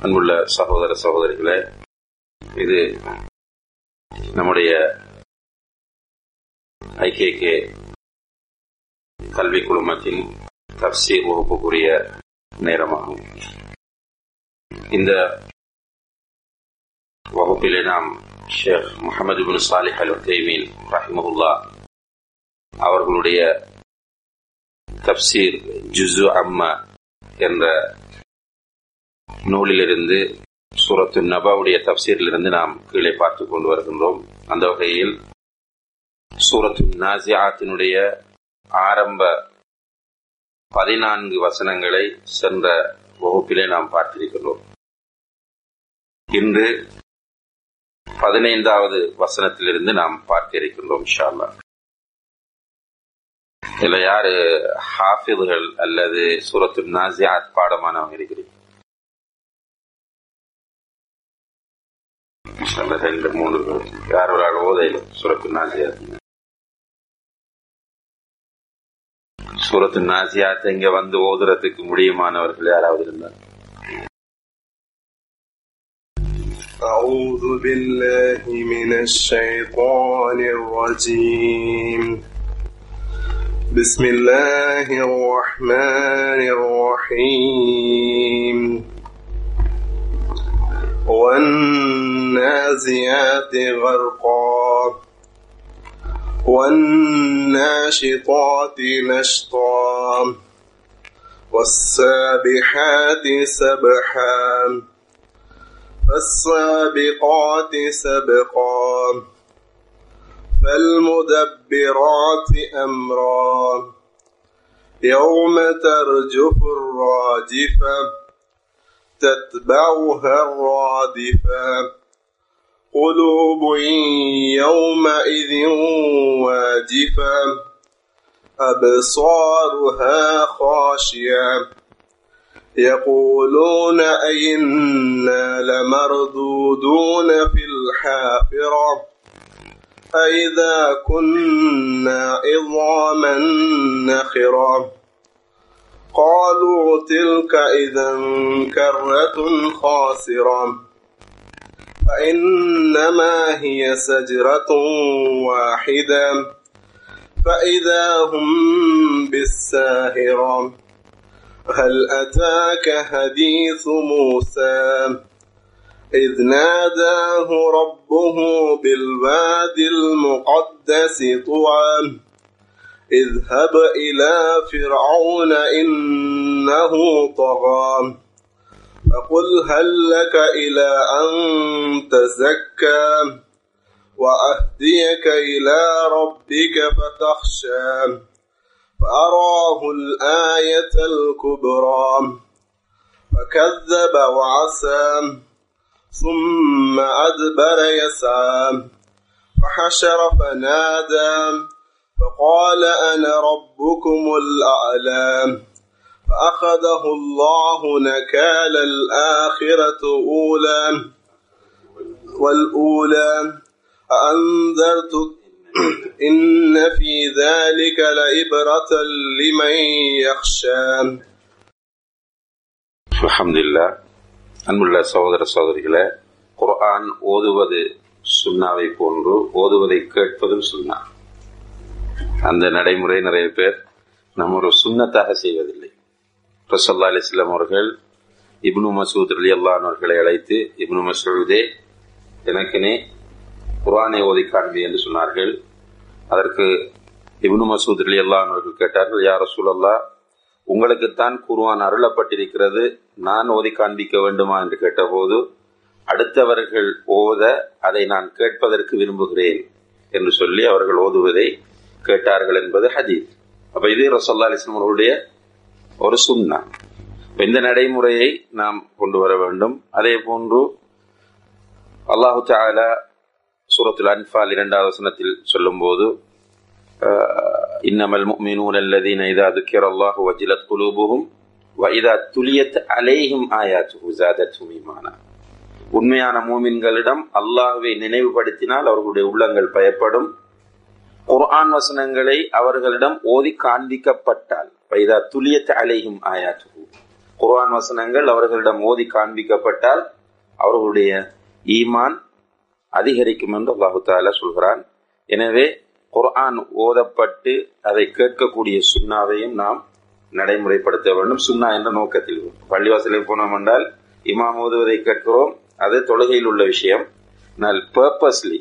அன்புள்ள சகோதர சகோதரிகளே இது நம்முடைய ஐகேகே கல்வி குழுமத்தின் தப்சீர் வகுப்புக்குரிய நேரமாகும். இந்த வகுப்பிலே நாம் ஷேக் முகமது பின் சாலிஹ் அல் தேமீன் ரஹிமகுல்லா அவர்களுடைய தப்சீர் ஜுசு அம்மா என்ற நூலிலிருந்து சூரத்து நபாவுடைய தப்சீரிலிருந்து நாம் கீழே பார்த்துக் கொண்டு வருகின்றோம். அந்த வகையில் சூரத்து நாசியாத்தினுடைய ஆரம்ப பதினான்கு வசனங்களை சென்ற வகுப்பிலே நாம் பார்த்திருக்கின்றோம். இன்று பதினைந்தாவது வசனத்திலிருந்து நாம் பார்த்திருக்கின்றோம் ஷால்லா இதுல யாரு ஹாஃபிதுகள் அல்லது சூரத்து நாசியாத் பாடமானவங்க இருக்கிறீங்க? ரெண்டு மூணு பேர் யார் ஒரு ஆள் ஓதையில சூரத்து நாசியாத் சூரத்து நாசியாத் இங்க வந்து ஓதுறதுக்கு முடியுமானவர்கள் யாராவது இருந்தார் أعوذ بالله من الشيطان الرجيم بسم الله الرحمن الرحيم والنازعات غرقا والناشطات نشطا والسابحات سبحا فالسابقات سبقا فالمدبرات أمرا يوم ترجف الراجفة تتبعها الرادفة قلوب يومئذ واجفة أبصارها خاشية. يقولون أئنا لمردودون في الحافرة أئذا كنا عظاما نخرة. قالوا تلك إذا كرة خاسرة. فإنما هي سجرة واحدة. فإذا هم بالساهرة هل أتاك حديث موسى؟ إذ ناداه ربه بالواد المقدس طوى اذهب إلى فرعون إنه طغى. فقل هل لك إلى أن تزكى وأهديك إلى ربك فتخشى فأراه الآية الكبرى فكذب وعسى ثم أدبر يسعى فحشر فنادى فقال أنا ربكم الأعلى فأخذه الله نكال الآخرة أولى والأولى أنذرت إن في ذلك لإبرة لمن يخشى அல்ஹம்துலில்லா அன்புள்ள சகோதர சகோதரிகளே குர்ஆன் ஓதுவது சுண்ணாவை போன்று ஓதுவதை கேட்பதும் சுண்ணா அந்த நடைமுறை நிறைய பேர் நம்ம ஒரு சுண்ணத்தாக செய்வதில்லை ரசல்லா அலிஸ்லாம் அவர்கள் இப்னு மசூத் அலி அல்லான் அவர்களை அழைத்து இப்னு மசூதே எனக்குனே குரானை ஓதி காண்பி என்று சொன்னார்கள். அதற்கு இப்னு மசூத் அலி அல்லான் அவர்கள் கேட்டார்கள் யார் ரசூலல்லா உங்களுக்குத்தான் குருவான் அருளப்பட்டிருக்கிறது நான் ஓதி காண்பிக்க வேண்டுமா? என்று கேட்டபோது அடுத்தவர்கள் ஓத அதை நான் கேட்பதற்கு விரும்புகிறேன் என்று சொல்லி அவர்கள் ஓதுவதை கேட்டார்கள் என்பது ஹதீஸ். அப்ப இது ரசல்லா அலிஸ்லாம் அவர்களுடைய ஒரு சுண்ணா. இப்போ இந்த நடைமுறையை நாம் கொண்டு வர வேண்டும். அதே போன்று அல்லாஹு தாலா சூரத்துல் அன்பால் இரண்டாவது வசனத்தில் சொல்லும்போது இன்னமல் முக்மினூன் அல்லதீன் இதா துக்கிர் அல்லாஹு வஜிலத் குலூபுகும் வைதா துலியத் அலேஹும் ஆயாத்து ஜாதத் சுமிமானா உண்மையான மூமின்களிடம் அல்லாஹுவை நினைவுபடுத்தினால் அவர்களுடைய உள்ளங்கள் பயப்படும். குர்ஆன் வசனங்களை அவர்களிடம் ஓதி காண்பிக்கப்பட்டால் வைதா துலியத் அலையும் ஆயாத்து குர்ஆன் வசனங்கள் அவர்களிடம் ஓதி காண்பிக்கப்பட்டால் அவர்களுடைய ஈமான் அதிகரிக்கும் என்று அல்லாஹு தாலா சொல்கிறான் எனவே குர்ஆன் ஓதப்பட்டு அதை கேட்கக்கூடிய சுண்ணாவையும் நாம் நடைமுறைப்படுத்த வேண்டும் சுண்ணா என்ற நோக்கத்தில் பள்ளிவாசலில் போனோம் என்றால் இமாம் ஓதுவதை கேட்கிறோம் அது தொழுகையில் உள்ள விஷயம் ஆனால் பர்பஸ்லி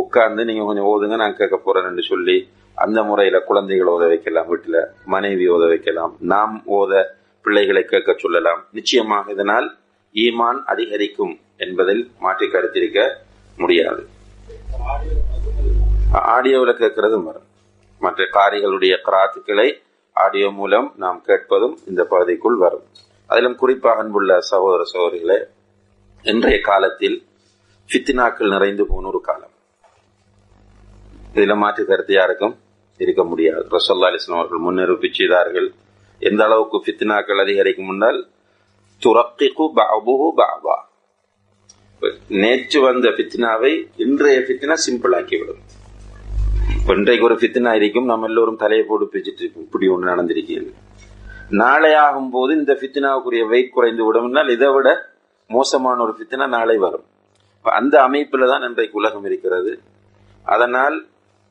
உட்கார்ந்து நீங்க கொஞ்சம் ஓதுங்க நான் கேட்க போறேன்னு சொல்லி அந்த முறையில குழந்தைகளை ஓத வைக்கலாம் வீட்டுல மனைவி ஓத வைக்கலாம் நாம் ஓத பிள்ளைகளை கேட்க சொல்லலாம். நிச்சயமாக இதனால் ஈமான் அதிகரிக்கும் என்பதில் மாற்றி கருத்திருக்க முடியாது. ஆடியோவில் கேட்கறதும் வரும். மற்ற காரிகளுடைய கிராத்துக்களை ஆடியோ மூலம் நாம் கேட்பதும் இந்த பகுதிக்குள் வரும். அதிலும் குறிப்பாக அன்புள்ள சகோதர சகோதரிகளே இன்றைய காலத்தில் ஃபித்னாக்கள் நிறைந்து போன ஒரு காலம். இதுல மாற்று கருத்து யாருக்கும் இருக்க முடியாது. ரசோல்லா அலிஸ்லாம் அவர்கள் முன்னெருப்பு எந்த அளவுக்கு பித்னாக்கள் அதிகரிக்கும் முன்னால் துரக்கிகு பாபுஹு பாபா நேற்று வந்த பித்னாவை இன்றைய பித்னா சிம்பிள் ஆக்கிவிடும். இன்றைக்கு ஒரு பித்னா இருக்கும். நம்ம எல்லோரும் தலையை போட்டு பிச்சுட்டு இருக்கோம். இப்படி ஒன்று நடந்திருக்கிறது. நாளை ஆகும் போது இந்த பித்னாவுக்குரிய வெயிட் குறைந்து விடும் இதை விட மோசமான ஒரு ஃபித்னா நாளை வரும். அந்த அமைப்புல தான் இன்றைக்கு உலகம் இருக்கிறது. அதனால்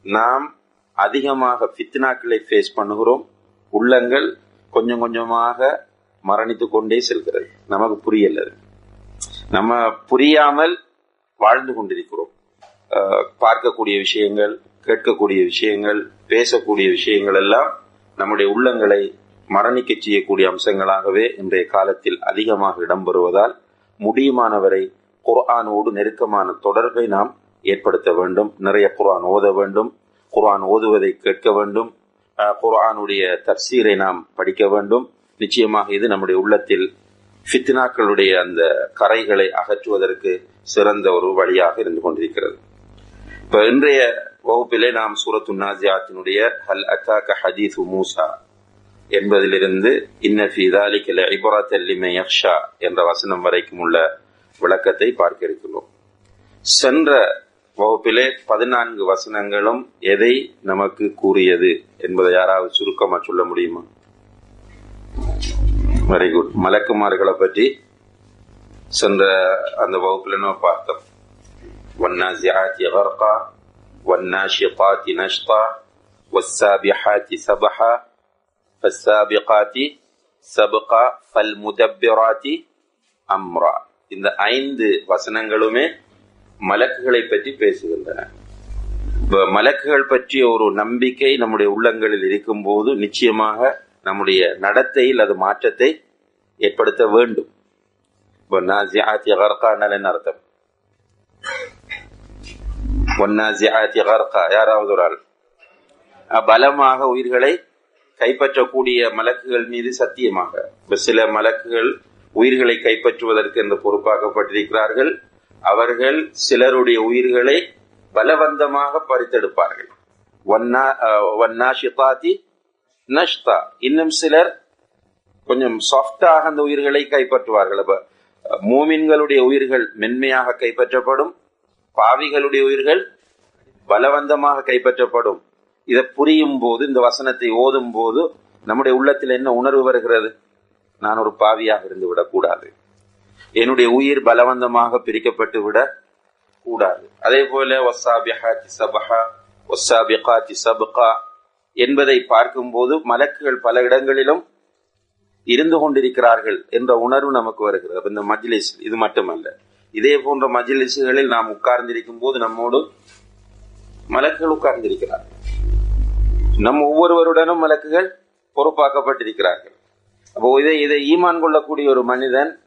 நாம் அதிகமாக ஃபித்னாக்களை ஃபேஸ் பண்ணுகிறோம். உள்ளங்கள் கொஞ்சம் கொஞ்சமாக மரணித்து கொண்டே செல்கிறது. நமக்கு புரியல. நம்ம புரியாமல் வாழ்ந்து கொண்டிருக்கிறோம். பார்க்கக்கூடிய விஷயங்கள் கேட்கக்கூடிய விஷயங்கள் பேசக்கூடிய விஷயங்கள் எல்லாம் நம்முடைய உள்ளங்களை மரணிக்க செய்யக்கூடிய அம்சங்களாகவே இன்றைய காலத்தில் அதிகமாக இடம்பெறுவதால் முடியுமானவரை குர்ஆனோடு நெருக்கமான தொடர்பை நாம் ஏற்படுத்த வேண்டும். நிறைய குர்ஆன் ஓத வேண்டும். குர்ஆன் ஓதுவதை கேட்க வேண்டும். குர்ஆனுடைய தப்சீரை நாம் படிக்க வேண்டும். நிச்சயமாக இது நம்முடைய உள்ளத்தில் ஃபித்னாக்களுடைய அந்த கரைகளை அகற்றுவதற்கு சிறந்த ஒரு வழியாக இருந்து கொண்டிருக்கிறது. இப்ப இன்றைய வகுப்பிலே நாம் சூரத்து நாசியாத்தினுடைய ஹல் அத்தாக்க ஹதீஸ் மூசா என்பதிலிருந்து இன்னஃபி என்ற வசனம் வரைக்கும் உள்ள விளக்கத்தை பார்க்க இருக்கிறோம் சென்ற வகுப்பிலே பதினான்கு வசனங்களும் எதை நமக்கு கூறியது என்பதை யாராவது சுருக்கமா சொல்ல முடியுமா வெரி குட் மலக்குமார்களை பற்றி சென்ற அந்த வகுப்புல நம்ம பார்த்தோம் والنازعات غرقا والناشطات نشطا والسابحات سبحا فالسابقات سبقا فالمدبرات أمرا இந்த ஐந்து வசனங்களுமே மலக்குகளை பற்றி பேசுகின்றன. மலக்குகள் பற்றிய ஒரு நம்பிக்கை நம்முடைய உள்ளங்களில் இருக்கும் போது நிச்சயமாக நம்முடைய நடத்தையில் அது மாற்றத்தை ஏற்படுத்த வேண்டும். என்ன அர்த்தம். யாராவது ஒரு ஆள். பலமாக உயிர்களை கைப்பற்றக்கூடிய மலக்குகள் மீது சத்தியமாக. சில மலக்குகள் உயிர்களை கைப்பற்றுவதற்கு என்று பொறுப்பாக்கப்பட்டிருக்கிறார்கள். அவர்கள் சிலருடைய உயிர்களை பலவந்தமாக பறித்தெடுப்பார்கள். நஷ்தா. இன்னும் சிலர் கொஞ்சம் சாஃப்டாக அந்த உயிர்களை கைப்பற்றுவார்கள். மூமின்களுடைய உயிர்கள் மென்மையாக கைப்பற்றப்படும். பாவிகளுடைய உயிர்கள் பலவந்தமாக கைப்பற்றப்படும். இதை புரியும் போது இந்த வசனத்தை ஓதும் போது நம்முடைய உள்ளத்தில் என்ன உணர்வு வருகிறது? நான் ஒரு பாவியாக இருந்து விடக்கூடாது. என்னுடைய உயிர் பலவந்தமாக பிரிக்கப்பட்டு விட கூடாது. அதே போல என்பதை பார்க்கும் போது மலக்குகள் பல இடங்களிலும் இருந்து கொண்டிருக்கிறார்கள் என்ற உணர்வு நமக்கு வருகிறது. இந்த மஜ்லிஸ் இது மட்டுமல்ல. இதே போன்ற மஜ்லிசுகளில் நாம் உட்கார்ந்திருக்கும் போது நம்மோடு மலக்குகள் உட்கார்ந்திருக்கிறார்கள். நம் ஒவ்வொருவருடனும் மலக்குகள் பொறுப்பாக்கப்பட்டிருக்கிறார்கள். அப்போ இதை இதை ஈமான் கொள்ளக்கூடிய ஒரு மனிதன்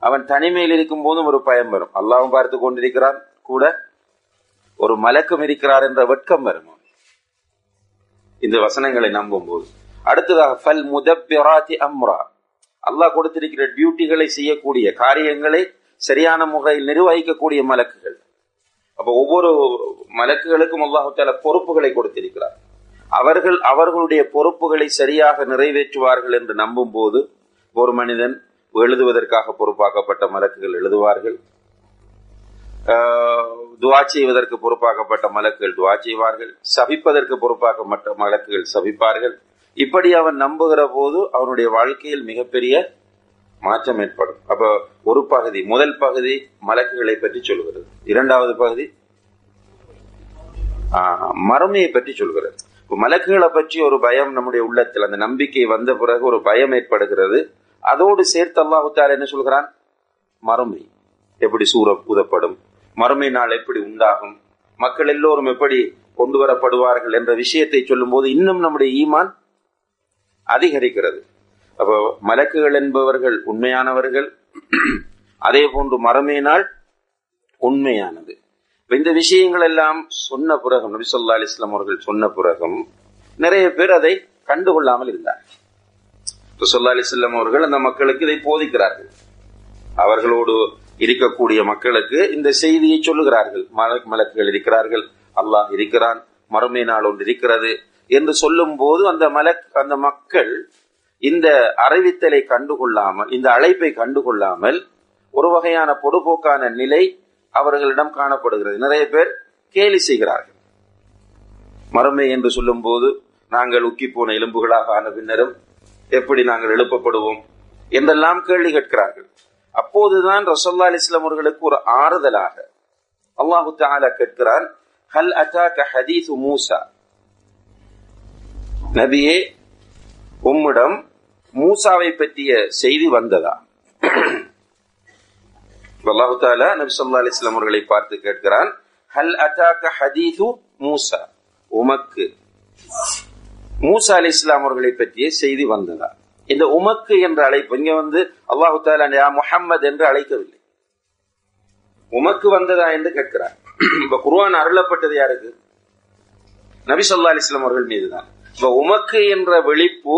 அவன் தனிமையில் இருக்கும் போதும் ஒரு பயம் வரும். அல்லாவும் பார்த்து கொண்டிருக்கிறான். கூட ஒரு மலக்கம் இருக்கிறார் என்ற வெட்கம் வரும். இந்த வசனங்களை நம்பும் போது அடுத்ததாக ஃபல் முதப்பிராத்தி அம்ரா. அல்லாஹ் கொடுத்திருக்கிற டியூட்டிகளை செய்யக்கூடிய காரியங்களை சரியான முறையில் நிர்வகிக்கக்கூடிய மலக்குகள். அப்ப ஒவ்வொரு மலக்குகளுக்கும் அல்லாஹால பொறுப்புகளை கொடுத்திருக்கிறார். அவர்கள் அவர்களுடைய பொறுப்புகளை சரியாக நிறைவேற்றுவார்கள் என்று நம்பும் போது ஒரு மனிதன் எழுதுவதற்காக பொறுப்பாக்கப்பட்ட மலக்குகள் எழுதுவார்கள். துவா செய்வதற்கு பொறுப்பாக்கப்பட்ட மலக்குகள் துவா செய்வார்கள். சபிப்பதற்கு பொறுப்பாக்கப்பட்ட மலக்குகள் சபிப்பார்கள். இப்படி அவன் நம்புகிற போது அவனுடைய வாழ்க்கையில் மிகப்பெரிய மாற்றம் ஏற்படும். அப்ப ஒரு பகுதி முதல் பகுதி மலக்குகளை பற்றி சொல்கிறது. இரண்டாவது பகுதி மறுமையை பற்றி சொல்கிறது. மலக்குகளை பற்றி ஒரு பயம் நம்முடைய உள்ளத்தில் அந்த நம்பிக்கை வந்த பிறகு ஒரு பயம் ஏற்படுகிறது. அதோடு சேர்த்து அல்லாஹுத்தார் என்ன சொல்கிறான்? மறுமை எப்படி சூற ஊதப்படும்? மறுமை நாள் எப்படி உண்டாகும்? மக்கள் எல்லோரும் எப்படி கொண்டு வரப்படுவார்கள் என்ற விஷயத்தை சொல்லும் போது இன்னும் நம்முடைய ஈமான் அதிகரிக்கிறது. அப்போ மலக்குகள் என்பவர்கள் உண்மையானவர்கள். அதே போன்று மறுமை நாள் உண்மையானது. இந்த விஷயங்கள் எல்லாம் சொன்ன பிறகும் நபிசல்லா அலிஸ்லாம் அவர்கள் சொன்ன பிறகும் நிறைய பேர் அதை கண்டுகொள்ளாமல் இருந்தார் சொல்லா செல்லம் அவர்கள் அந்த மக்களுக்கு இதை போதிக்கிறார்கள். அவர்களோடு இருக்கக்கூடிய மக்களுக்கு இந்த செய்தியை சொல்லுகிறார்கள். மலக்குகள் இருக்கிறார்கள். அல்லாஹ் இருக்கிறான். மறுமை நாள் ஒன்று இருக்கிறது என்று சொல்லும் போது அந்த மலக் அந்த மக்கள் இந்த அறிவித்தலை கண்டுகொள்ளாமல் இந்த அழைப்பை கண்டுகொள்ளாமல் ஒரு வகையான பொடுபோக்கான நிலை அவர்களிடம் காணப்படுகிறது. நிறைய பேர் கேலி செய்கிறார்கள். மறுமை என்று சொல்லும் போது நாங்கள் உக்கி போன எலும்புகளாக ஆன பின்னரும் எப்படி நாங்கள் எழுப்பப்படுவோம் என்றெல்லாம் கேள்வி கேட்கிறார்கள். அப்போதுதான் ரசோல்லா அலிஸ்லாம் அவர்களுக்கு ஒரு ஆறுதலாக அல்லாஹு தாலா கேட்கிறான் ஹல் அட்டாக ஹதீஸ் மூசா? நபியே உம்மிடம் மூசாவை பற்றிய செய்தி வந்ததா? அல்லாஹு தாலா நபி சொல்லா அலிஸ்லாம் அவர்களை பார்த்து கேட்கிறான் ஹல் அட்டாக ஹதீது மூசா? உமக்கு. மூசா அலி இஸ்லாம் அவர்களை பற்றிய செய்தி வந்ததா? இந்த உமக்கு என்ற அழைப்பு இங்க வந்து அல்லாஹு தாலா முஹம்மது என்று அழைக்கவில்லை. உமக்கு வந்ததா என்று கேட்கிறார். இப்ப குர்ஆன் அருளப்பட்டது யாருக்கு? நபி சொல்லா அலிஸ்லாம் அவர்கள் மீதுதான். இப்ப உமக்கு என்ற வெளிப்பு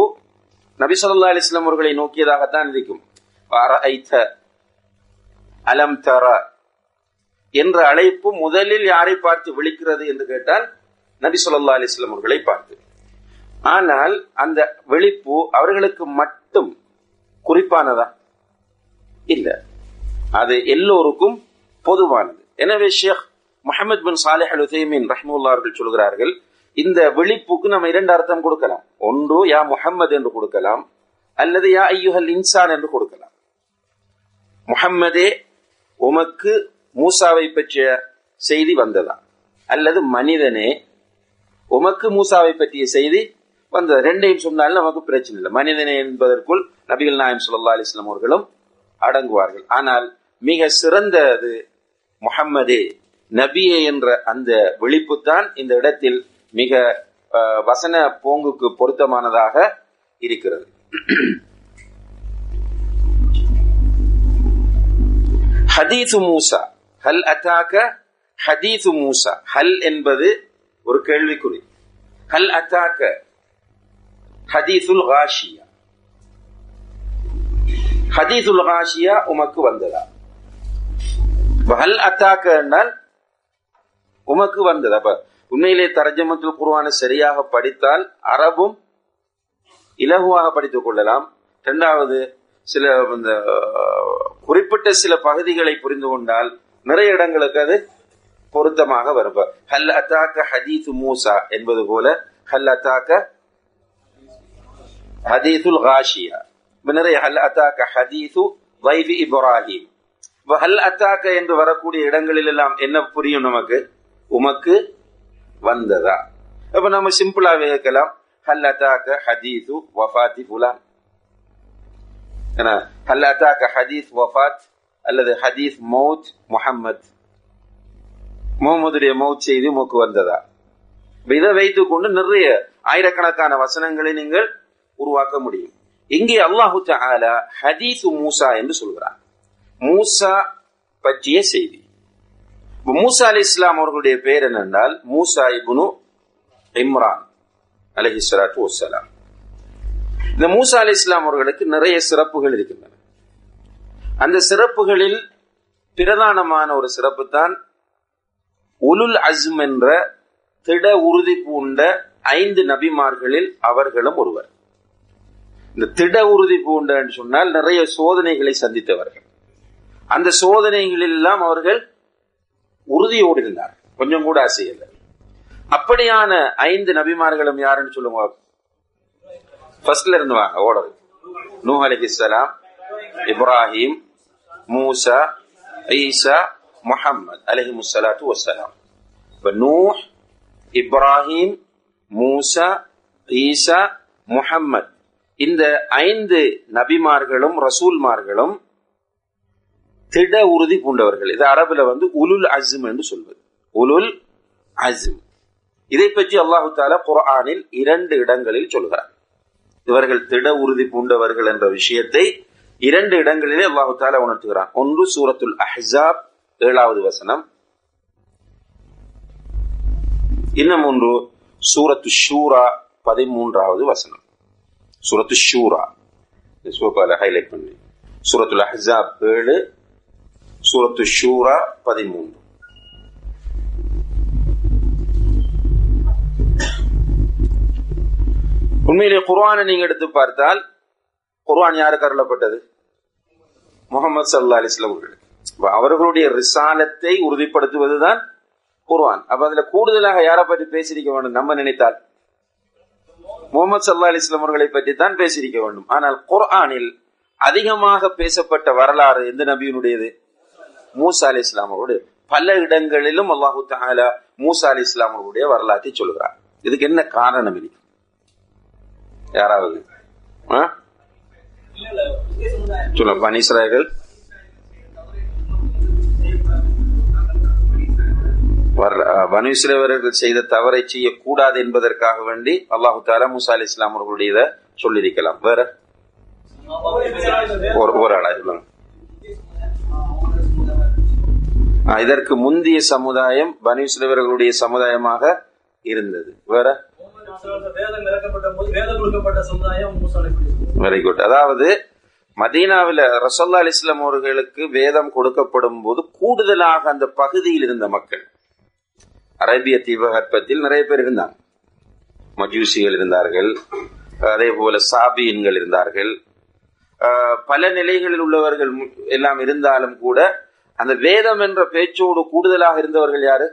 நபி சொல்லா அலிஸ்லாம் அவர்களை நோக்கியதாகத்தான் இருக்கும். அலம் தர என்ற அழைப்பு முதலில் யாரை பார்த்து விழிக்கிறது என்று கேட்டால் நபி சொல்லா அலிஸ்லாம் அவர்களை பார்த்து. ஆனால் அந்த வெளிப்பு அவர்களுக்கு மட்டும் குறிப்பானதா? இல்ல. அது எல்லோருக்கும் பொதுவானது. எனவே ஷேக் முகமது பின் சாலிஹ் அல் உசைமின் ரஹ்முல்லா அவர்கள் சொல்கிறார்கள் இந்த விழிப்புக்கு நம்ம இரண்டு அர்த்தம் கொடுக்கலாம். ஒன்று யா முஹம்மது என்று கொடுக்கலாம் அல்லது யா ஐயுஹல் இன்சான் என்று கொடுக்கலாம். முஹம்மதே உமக்கு மூசாவை பற்றிய செய்தி வந்ததா? அல்லது மனிதனே உமக்கு மூசாவை பற்றிய செய்தி வந்தது. ரெண்டையும் சொன்னாலும் நமக்கு பிரச்சனை இல்லை. மனிதனே என்பதற்குள் நபிகள் நாயம் சுல்லா அலிஸ்லாம் அவர்களும் அடங்குவார்கள். ஆனால் மிக சிறந்தது முஹம்மதே நபியே என்ற அந்த விழிப்பு தான் இந்த இடத்தில் மிக வசன போங்குக்கு பொருத்தமானதாக இருக்கிறது. ஹதீசு மூசா. ஹல் அத்தாக்க ஹதீசு மூசா. ஹல் என்பது ஒரு கேள்விக்குறி. ஹல் அத்தாக்க ஹதீசுல் ஹாஷியா ஹதீசுல் ஹாஷியா உமக்கு வந்ததா? ஹல் அத்தாக்க என்றால் உமக்கு வந்தது? அப்ப உண்மையிலே தரஜமத்தில் குருவான சரியாக படித்தால் அரபும் இலகுவாக படித்துக் கொள்ளலாம். இரண்டாவது சில இந்த குறிப்பிட்ட சில பகுதிகளை புரிந்து கொண்டால் நிறைய இடங்களுக்கு அது பொருத்தமாக வரும். ஹல் அத்தாக்க ஹதீஸ் மூசா என்பது போல ஹல் அத்தாக்க ஹதீசுல் ஹாஷியா நிறைய ஹல் அத்தாக்க ஹதீசு வைஃபி இப்ராஹிம்? ஹல் அத்தாக்க என்று வரக்கூடிய இடங்களில் எல்லாம் என்ன புரியும் நமக்கு? உமக்கு வந்ததா? அப்ப நம்ம சிம்பிளா கேட்கலாம். ஹல் அத்தாக்க ஹதீசு வஃபாத்தி புலாம் ஹல் அத்தாக்க ஹதீஸ் வஃபாத் அல்லது ஹதீஸ் மௌத் முஹம்மத். முகமதுடைய மௌத் செய்தி உமக்கு வந்ததா? இதை வைத்துக் கொண்டு நிறைய ஆயிரக்கணக்கான வசனங்களை நீங்கள் உருவாக்க முடியும். இங்கே அல்லாஹு தாலா ஹதீஸ் மூசா என்று சொல்கிறார். மூசா பற்றிய செய்தி. மூசா அலி இஸ்லாம் அவர்களுடைய பெயர் என்னென்றால் மூசா இபுனு இம்ரான் அலஹி சலாத்து வசலாம் இந்த மூசா அலி இஸ்லாம் அவர்களுக்கு நிறைய சிறப்புகள் இருக்கின்றன. அந்த சிறப்புகளில் பிரதானமான ஒரு சிறப்பு தான் உலுல் அஸ்ம் என்ற திட உறுதி பூண்ட ஐந்து நபிமார்களில் அவர்களும் ஒருவர். இந்த திட உறுதி பூண்டன்னு சொன்னால் நிறைய சோதனைகளை சந்தித்தவர்கள். அந்த சோதனைகளில் எல்லாம் அவர்கள் உறுதியோடு இருந்தார் கொஞ்சம் கூட அசையல அப்படியான ஐந்து நபிமார்களும் யாருன்னு சொல்லுங்க ஃபர்ஸ்ட்ல இருந்து வாங்க ஓடது. நூ அலிஹிஸ்லாம் இப்ராஹிம் மூசா ஈசா முஹம்மது அலஹி முசலாத்து வசலாம் இப்ப நூ இப்ராஹிம் மூசா ஈசா முஹம்மத் இந்த ஐந்து நபிமார்களும் ரசூல்மார்களும் திட உறுதி பூண்டவர்கள். இது அரபுல வந்து உலுல் அஸ்ம் என்று சொல்வது. உலுல் அஸ்ம் இதை பற்றி அல்லாஹு தாலா குரானில் இரண்டு இடங்களில் சொல்கிறார். இவர்கள் திட உறுதி பூண்டவர்கள் என்ற விஷயத்தை இரண்டு இடங்களிலே அல்லாஹு தாலா உணர்த்துகிறான். ஒன்று சூரத்துல் அஹாப் ஏழாவது வசனம். இன்னும் ஒன்று சூரத்து ஷூரா பதிமூன்றாவது வசனம். சூரத்து ஷூரா சூப்பால ஹைலைட் பண்ணி சூரத்துல் அஹாப் ஏழு சூரத்து ஷூரா பதிமூன்று உண்மையிலே குர்ஆனை நீங்க எடுத்து பார்த்தால் குர்ஆன் யாருக்கு அருளப்பட்டது? முகமது சல்லா அலிஸ்லாம் அவர்கள் அவர்களுடைய ரிசாலத்தை உறுதிப்படுத்துவதுதான் குர்ஆன். அப்ப அதுல கூடுதலாக யாரை பற்றி பேசியிருக்க வேண்டும்? நம்ம நினைத்தால். முகமது சல்லா அலிஸ்லாம் அவர்களை பற்றி தான் பேசியிருக்க வேண்டும். ஆனால் குர்ஆனில் அதிகமாக பேசப்பட்ட வரலாறு எந்த நபியினுடையது? மூசா அலி இஸ்லாம் அவருடைய பல இடங்களிலும் அல்லாஹு தாலா மூசா அலி இஸ்லாம் அவருடைய வரலாற்றை சொல்கிறார். இதுக்கு என்ன காரணம் இருக்கு யாராவது? ஆ? பனிஸ்ராய்கள் பனீஸ்ராயர்கள் பனீஸ்ரவர்கள் செய்த தவறை செய்யக்கூடாது என்பதற்காக வேண்டி அல்லாஹு தாலா முசா அலி இஸ்லாம் அவர்களுடைய சொல்லியிருக்கலாம். வேற? ஒரு ஒரு ஆளா சொல்லுங்க இதற்கு முந்தைய சமுதாயம் பனீஸ்ரவர்களுடைய சமுதாயமாக இருந்தது. வேற? வெரி குட் அதாவது மதீனாவில ரசல்லா அலிஸ்லாம் அவர்களுக்கு வேதம் கொடுக்கப்படும் போது கூடுதலாக அந்த பகுதியில் இருந்த மக்கள் அரேபிய தீபகற்பத்தில் நிறைய பேர் இருந்தாங்க. மஜூசிகள் இருந்தார்கள் அதே போல சாபியன்கள் இருந்தார்கள். பல நிலைகளில் உள்ளவர்கள் எல்லாம் இருந்தாலும் கூட அந்த வேதம் என்ற பேச்சோடு கூடுதலாக இருந்தவர்கள் யாரு?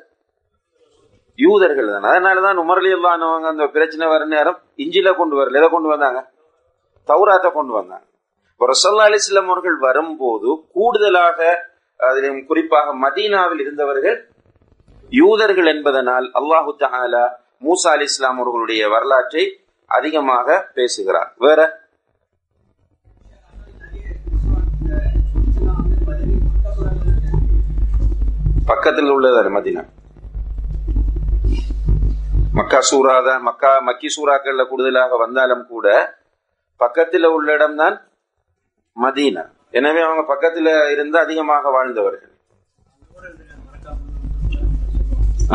யூதர்கள் தான். அதனாலதான் உமர்லி அல்லானவங்க அந்த பிரச்சனை வர நேரம் இஞ்சில கொண்டு வரல. எதை கொண்டு வந்தாங்க? தௌராத்தை கொண்டு வந்தாங்க. ரசல்லா அலிஸ்லாம் அவர்கள் வரும்போது கூடுதலாக அதிலும் குறிப்பாக மதீனாவில் இருந்தவர்கள் யூதர்கள் என்பதனால் அல்லாஹு தஹாலா மூசா அலி இஸ்லாம் அவர்களுடைய வரலாற்றை அதிகமாக பேசுகிறார். வேற? பக்கத்தில் உள்ளது மதீனா. மக்கா சூரா தான் மக்கா மக்கி சூறாக்கள்ல கூடுதலாக வந்தாலும் கூட பக்கத்தில் உள்ள இடம்தான் மதீனா. எனவே அவங்க பக்கத்தில் இருந்து அதிகமாக வாழ்ந்தவர்கள்.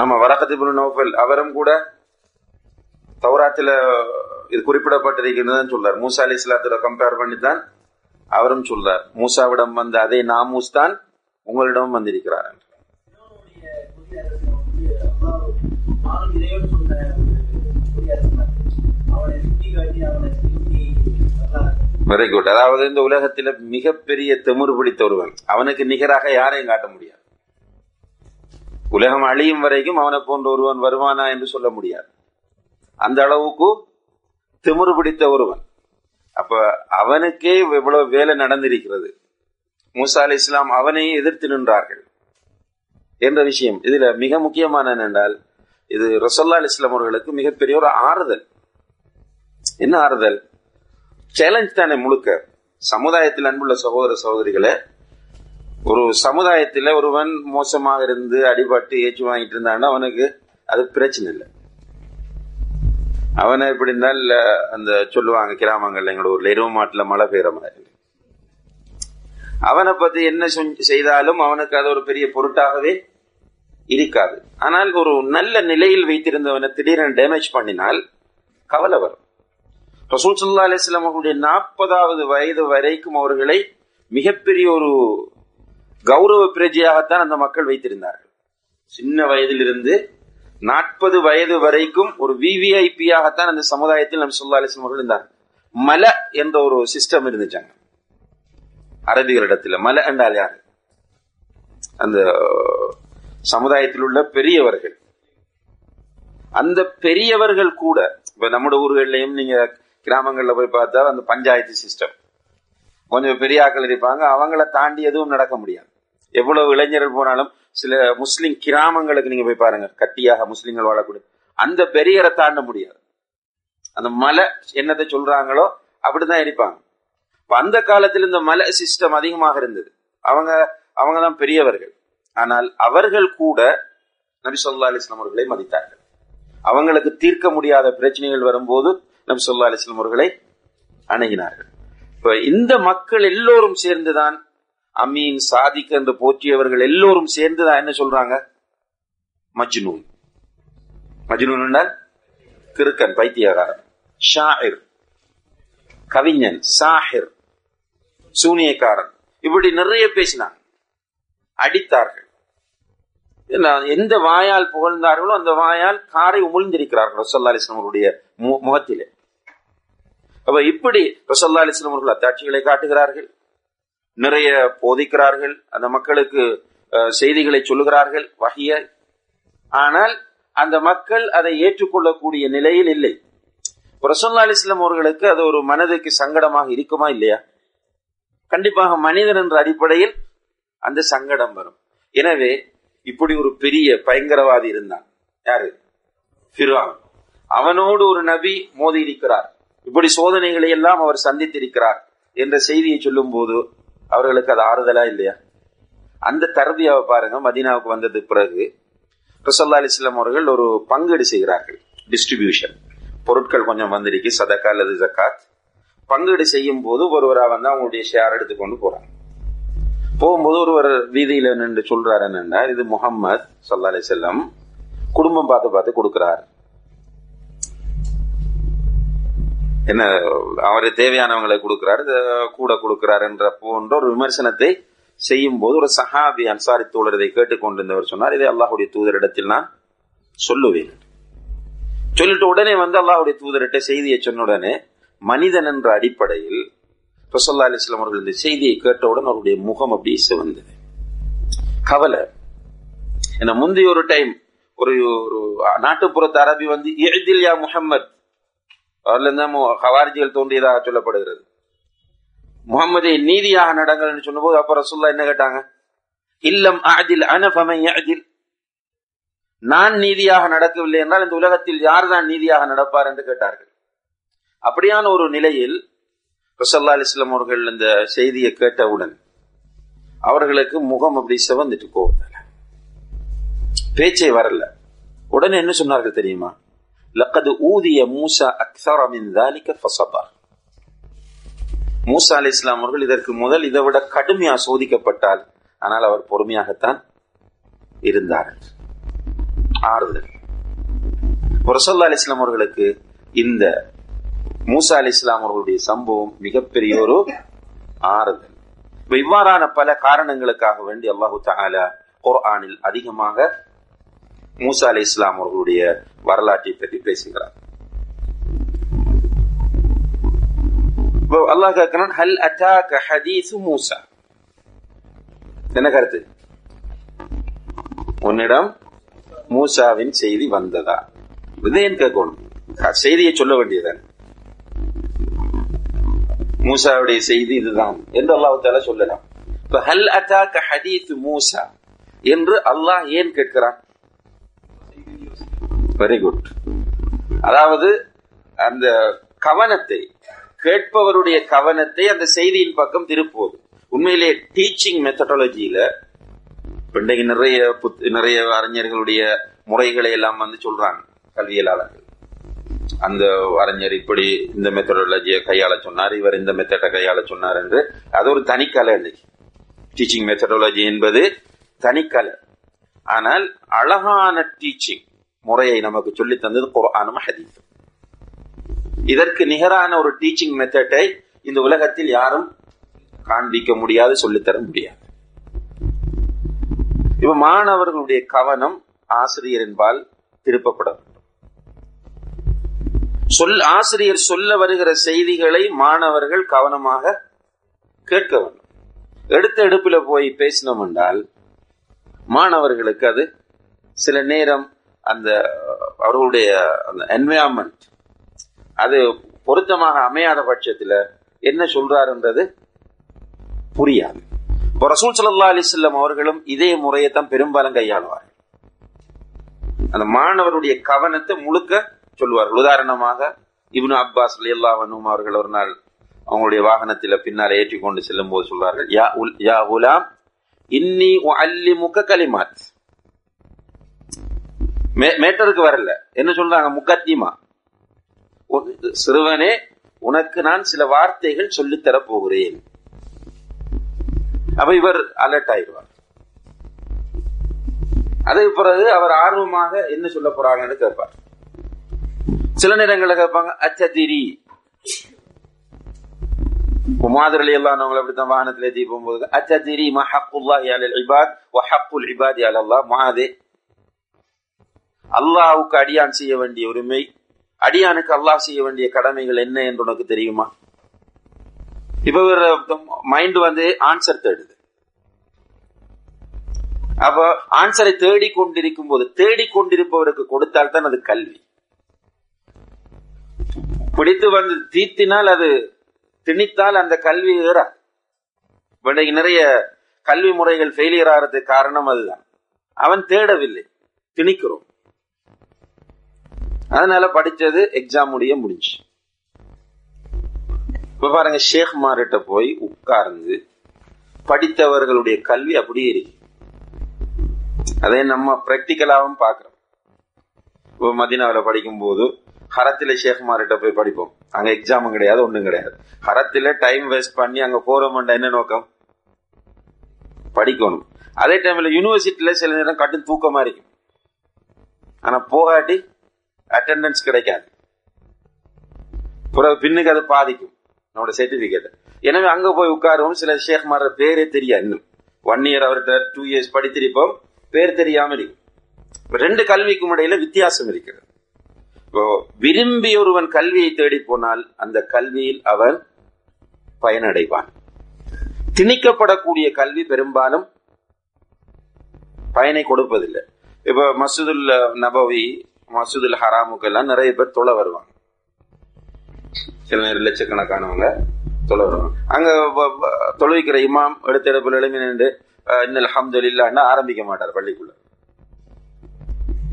ஆமா வரகத் நோபல் அவரும் கூட தௌராத்துல இது குறிப்பிடப்பட்டிருக்கிறதுன்னு சொல்றார். மூசா அலி இஸ்லாத்தோட கம்பேர் பண்ணி தான் அவரும் சொல்றார். மூசாவிடம் வந்த அதே நாமூஸ் தான் உங்களிடம் வந்திருக்கிறார் என்று. வெரி குட் அதாவது இந்த உலகத்தில் மிகப்பெரிய திமிரு பிடித்த ஒருவன். அவனுக்கு நிகராக யாரையும் காட்ட முடியாது. உலகம் அழியும் வரைக்கும் அவனை போன்ற ஒருவன் வருவானா என்று சொல்ல முடியாது. அந்த அளவுக்கு திமிரு பிடித்த ஒருவன். அப்ப அவனுக்கே இவ்வளவு வேலை நடந்திருக்கிறது. மூசா அலி இஸ்லாம் அவனையும் எதிர்த்து நின்றார்கள். என்ற விஷயம். இதுல மிக முக்கியமான என்னென்றால் இது ரசோல்லா அலி இஸ்லாம் அவர்களுக்கு மிகப்பெரிய ஒரு ஆறுதல். என்ன ஆறுதல்? சேலஞ்ச் தானே முழுக்க. சமுதாயத்தில் அன்புள்ள சகோதர சகோதரிகளை ஒரு சமுதாயத்தில் ஒருவன் மோசமாக இருந்து அடிபட்டு ஏச்சு வாங்கிட்டு இருந்தான்னா அவனுக்கு அது பிரச்சனை இல்லை. அவனை எப்படி இருந்தால் அந்த சொல்லுவாங்க கிராமங்கள்ல எங்களோட ஊர்ல இரவு மாட்டுல மழை பெய்யற மாதிரி. அவனை பத்தி என்ன செய்தாலும் அவனுக்கு அது ஒரு பெரிய பொருட்டாகவே இருக்காது. ஆனால் ஒரு நல்ல நிலையில் வைத்திருந்தவனை திடீரென டேமேஜ் பண்ணினால் கவலை வரும். ரசூல் சுல்லா அலிஸ்லாம் அவர்களுடைய நாற்பதாவது வயது வரைக்கும் அவர்களை மிகப்பெரிய ஒரு கௌரவ பிரஜையாகத்தான் அந்த மக்கள் வைத்திருந்தார்கள். சின்ன வயதிலிருந்து நாற்பது வயது வரைக்கும் ஒரு விவிஐபியாகத்தான் அந்த சமுதாயத்தில் நம்ம சொல்லா அலிஸ்லாம் அவர்கள் இருந்தார்கள் மல என்ற ஒரு சிஸ்டம் இருந்துச்சாங்க. அரபிகளிடத்துல மல என்றால் யாரு? அந்த சமுதாயத்தில் உள்ள பெரியவர்கள். அந்த பெரியவர்கள் கூட இப்ப நம்முடைய ஊர்கள்லயும் நீங்க கிராமங்கள்ல போய் பார்த்தா அந்த பஞ்சாயத்து சிஸ்டம் கொஞ்சம் பெரிய ஆக்கள் இருப்பாங்க அவங்கள தாண்டி எதுவும் நடக்க முடியாது. எவ்வளவு இளைஞர்கள் போனாலும் சில முஸ்லிம் கிராமங்களுக்கு நீங்க போய் பாருங்க. கட்டியாக முஸ்லிம்கள் வாழக்கூடிய அந்த பெரியரை தாண்ட முடியாது. அந்த மலை என்னத்தை சொல்றாங்களோ அப்படிதான் இருப்பாங்க. இப்ப அந்த காலத்தில் இந்த மலை சிஸ்டம் அதிகமாக இருந்தது. அவங்க அவங்க தான் பெரியவர்கள். ஆனால் அவர்கள் கூட நபி சொல்லா அலிஸ்லாம் அவர்களை மதித்தார்கள். அவங்களுக்கு தீர்க்க முடியாத பிரச்சனைகள் வரும்போது நபி சொல்லா அலிஸ்லாம் அவர்களை அணுகினார்கள். இப்ப இந்த மக்கள் எல்லோரும் சேர்ந்துதான் அமீன் சாதிக் என்று போற்றியவர்கள் எல்லோரும் சேர்ந்துதான் என்ன சொல்றாங்க? மஜ்னூன். மஜ்னூன் என்றால் கிறுக்கன் பைத்தியகாரன் ஷாஹிர் கவிஞன் சாஹிர். சூனியக்காரன். இப்படி நிறைய பேசினாங்க. அடித்தார்கள். எந்த வாயால் புகழ்ந்தார்களோ அந்த வாயால் காரை உமிழ்ந்திருக்கிறார்கள் ரசல்லா அலிஸ்லாம் அவருடைய முகத்திலே. அப்ப இப்படி ரசல்லா அலிஸ்லாம் அவர்கள் அத்தாட்சிகளை காட்டுகிறார்கள். நிறைய போதிக்கிறார்கள் அந்த மக்களுக்கு செய்திகளை சொல்லுகிறார்கள் வகைய ஆனால் அந்த மக்கள் அதை ஏற்றுக்கொள்ளக்கூடிய நிலையில் இல்லை. ரசல்லா அலிஸ்லாம் அவர்களுக்கு அது ஒரு மனதுக்கு சங்கடமாக இருக்குமா இல்லையா? கண்டிப்பாக மனிதன் என்ற அடிப்படையில் அந்த சங்கடம் வரும். எனவே இப்படி ஒரு பெரிய பயங்கரவாதி இருந்தான். யாரு? ஃபிர்வான் அவனோடு ஒரு நபி மோதி இருக்கிறார். இப்படி சோதனைகளை எல்லாம் அவர் சந்தித்திருக்கிறார் என்ற செய்தியை சொல்லும் போது அவர்களுக்கு அது ஆறுதலா இல்லையா? அந்த தரதியாவை பாருங்க மதீனாவுக்கு வந்தது பிறகு ரசல்லா அலிஸ்லாம் அவர்கள் ஒரு பங்கீடு செய்கிறார்கள். டிஸ்ட்ரிபியூஷன் பொருட்கள் கொஞ்சம் வந்திருக்கு சதக்கா அல்லது ஜக்காத். பங்கீடு செய்யும் போது ஒருவரா வந்து அவங்களுடைய ஷேர் எடுத்துக்கொண்டு போறாங்க. போகும்போது ஒருவர் வீதியில நின்று சொல்றாரு என்னன்னா இது முகம்மது சல்லா அலி செல்லம் குடும்பம் பார்த்து பார்த்து கொடுக்கிறாரு. என்ன அவரு தேவையானவங்களை கொடுக்கிறாரு கூட கொடுக்கிறார் என்ற போன்ற ஒரு விமர்சனத்தை செய்யும் போது ஒரு சஹாபி அன்சாரி தோழர் இதை கேட்டுக்கொண்டிருந்தவர் சொன்னார் இதை அல்லாஹுடைய தூதரிடத்தில் நான் சொல்லுவேன். சொல்லிட்டு உடனே வந்து அல்லாஹுடைய தூதர்கிட்ட செய்தியை சொன்ன உடனே மனிதன் என்ற அடிப்படையில் ரசல்லா அலிஸ்லாம் அவர்கள் இந்த செய்தியை கேட்டவுடன் அவருடைய முகம் அப்படி சிவந்தது. கவலை. என்ன முந்தைய ஒரு டைம் ஒரு ஒரு நாட்டுப்புறத்து அரபி வந்து எழுதில் யா முகம்மது அதுல இருந்தா ஹவாரிஜிகள் தோன்றியதாக சொல்லப்படுகிறது. முகமது நீதியாக நடங்கள் சொன்னபோது அப்ப ரசுல்லா என்ன கேட்டாங்க? இல்லம் அதில் அனபமை அஜில் நான் நீதியாக நடக்கவில்லை என்றால் இந்த உலகத்தில் யார் தான் நீதியாக நடப்பார் என்று கேட்டார்கள். அப்படியான ஒரு நிலையில் ரசல்லா அலிஸ்லாம் அவர்கள் இந்த செய்தியை கேட்டவுடன் அவர்களுக்கு முகம் அப்படி சிவந்துட்டு கோவத்தால பேச்சே வரல. உடனே என்ன சொன்னார்கள் தெரியுமா? லக்கது ஊதிய மூசா அக்ஸர மின் தாலிக்க ஃபசபர் மூசா அலி இஸ்லாம் அவர்கள் இதற்கு முதல் இதை விட கடுமையா சோதிக்கப்பட்டால் ஆனால் அவர் பொறுமையாகத்தான் இருந்தார் ஆறுதல். ரசல்லா அலி இஸ்லாம் அவர்களுக்கு இந்த மூசா அலி இஸ்லாம் அவர்களுடைய சம்பவம் மிகப்பெரிய ஒரு ஆறுதல். இவ்வாறான பல காரணங்களுக்காக வேண்டி அல்லாஹு தாலா குர்ஆனில் அதிகமாக மூசா அலி இஸ்லாம் அவர்களுடைய வரலாற்றை பற்றி பேசுகிறார். அல்லாஹ் கேட்கிறான் ஹல் அட்டாக ஹதீசு மூசா? என்ன கருத்து? உன்னிடம் மூசாவின் செய்தி வந்ததா? இதையும் கேட்கணும்? செய்தியை சொல்ல வேண்டியதான் மூசாவுடைய செய்தி இதுதான் என்று அல்லாஹால சொல்லலாம். இப்ப ஹல் அட்டாக ஹதீஸ் மூசா என்று அல்லாஹ் ஏன் கேட்கிறான்? வெரி குட் அதாவது அந்த கவனத்தை கேட்பவருடைய கவனத்தை அந்த செய்தியின் பக்கம் திருப்புவது. உண்மையிலே டீச்சிங் மெத்தடாலஜியில இன்றைக்கு நிறைய நிறைய அறிஞர்களுடைய முறைகளை எல்லாம் வந்து சொல்றாங்க கல்வியலாளர்கள். அந்த அறிஞர் இப்படி இந்த மெத்தடாலஜியை கையாள சொன்னார் இவர் இந்த மெத்தடை கையாள சொன்னார் என்று. அது ஒரு தனிக்கலை இன்னைக்கு டீச்சிங் மெத்தடாலஜி என்பது தனிக்கலை. ஆனால் அழகான டீச்சிங் முறையை நமக்கு சொல்லி தந்தது குரானும் ஹதீஸும். இதற்கு நிகரான ஒரு டீச்சிங் மெத்தடை இந்த உலகத்தில் யாரும் காண்பிக்க முடியாது சொல்லித்தர முடியாது. இப்ப மாணவர்களுடைய கவனம் ஆசிரியரின்பால் திருப்பப்பட வேண்டும். சொல் ஆசிரியர் சொல்ல வருகிற செய்திகளை மாணவர்கள் கவனமாக கேட்க வேண்டும். எடுத்த எடுப்பில் போய் பேசினோம் என்றால் மாணவர்களுக்கு அது சில நேரம் அந்த அவர்களுடைய அந்த என்வயான்மெண்ட் அது பொருத்தமாக அமையாத பட்சத்துல என்ன சொல்றாருன்றது புரியாது. இப்போ ரசூல் சல்லா அலிஸ்லாம் அவர்களும் இதே முறையை தான் பெரும்பாலும் கையாளுவார்கள். அந்த மாணவருடைய கவனத்தை முழுக்க சொல்லுவார்கள். உதாரணமாக இப்னு அப்பாஸ் அல்லாஹனும் அவர்கள் ஒரு நாள் அவங்களுடைய வாகனத்தில பின்னால் ஏற்றி கொண்டு செல்லும் போது சொல்றார்கள் யா உல் யா உலாம் இன்னி அல்லி முக்க கலிமாத். மேட்டருக்கு வரல. என்ன சொல்றாங்க? முக்கத்திமா சிறுவனே உனக்கு நான் சில வார்த்தைகள் சொல்லித்தர போகிறேன். அப்ப இவர் அலர்ட் ஆயிடுவார். அதே பிறகு அவர் ஆர்வமாக என்ன சொல்ல போறாங்கன்னு கேட்பார். சில நேரங்களில் கேட்பாங்க அச்சதிரி. மாதிரி எல்லாம் அவங்க அப்படித்தான் வாகனத்தில் ஏற்றி போகும்போது அச்சதிரி மா அலல் இபாத் வஹக்குல் இபாதி அலல்லா மாதே அல்லாவுக்கு அடியான் செய்ய வேண்டிய உரிமை அடியானுக்கு அல்லாஹ் செய்ய வேண்டிய கடமைகள் என்ன என்று உனக்கு தெரியுமா? இப்ப மைண்ட் வந்து ஆன்சர் தேடுது. அப்ப ஆன்சரை தேடிக் கொண்டிருக்கும் போது தேடிக் கொண்டிருப்பவருக்கு கொடுத்தால் தான் அது கல்வி. பிடித்து வந்து தீத்தினால் அது திணித்தால் அந்த கல்வி ஏறாது. இன்றைக்கு நிறைய கல்வி முறைகள் ஃபெயிலியர் ஆகிறதுக்கு காரணம் அதுதான். அவன் தேடவில்லை திணிக்கிறோம். அதனால படிச்சது எக்ஸாம் முடிய முடிஞ்சு இப்ப பாருங்க ஷேக் மார்கிட்ட போய் உட்கார்ந்து படித்தவர்களுடைய கல்வி அப்படியே இருக்கு. அதே நம்ம பிராக்டிக்கலாவும் பாக்குறோம் இப்போ மதினாவில் படிக்கும் போது ஹரத்தில ஷேக் மார்கிட்ட போய் படிப்போம். அங்க எக்ஸாமும் கிடையாது ஒண்ணும் கிடையாது. ஹரத்தில டைம் வேஸ்ட் பண்ணி அங்க போறோம்டா என்ன நோக்கம்? படிக்கணும். அதே டைம்ல யூனிவர்சிட்டியில சில நேரம் கட்டு தூக்கமா இருக்கும். ஆனா போகாட்டி அட்டெண்டன்ஸ் கிடைக்காது. பிறகு பின்னுக்கு அது பாதிக்கும். நம்மளோட சர்டிபிகேட் எனவே அங்க போய் உட்காருவோம். சில ஷேக்மார பேரே தெரியாது இன்னும். ஒன் இயர் அவர்கிட்ட டூ இயர்ஸ் படித்திருப்போம். பேர் தெரியாம இருக்கும். ரெண்டு கல்விக்கும் இடையில வித்தியாசம் இருக்கிறது. இப்போ விரும்பி ஒருவன் கல்வியை தேடி போனால் அந்த கல்வியில் அவன் பயனடைவான். திணிக்கப்படக்கூடிய கல்வி பெரும்பாலும் பயனை கொடுப்பதில்லை. இப்ப மசூதுல் நபவி மசூதுல் ஹராமுக்கெல்லாம் நிறைய பேர் தொலை வருவாங்க. சில நேரம் லட்சக்கணக்கானவங்க தொலை வருவாங்க. அங்க தொழுவிக்கிற இமாம் எடுத்த இடத்துல எழுமி நின்று இன்னல் அஹமதுல்லான்னு ஆரம்பிக்க மாட்டார் பள்ளிக்குள்ள.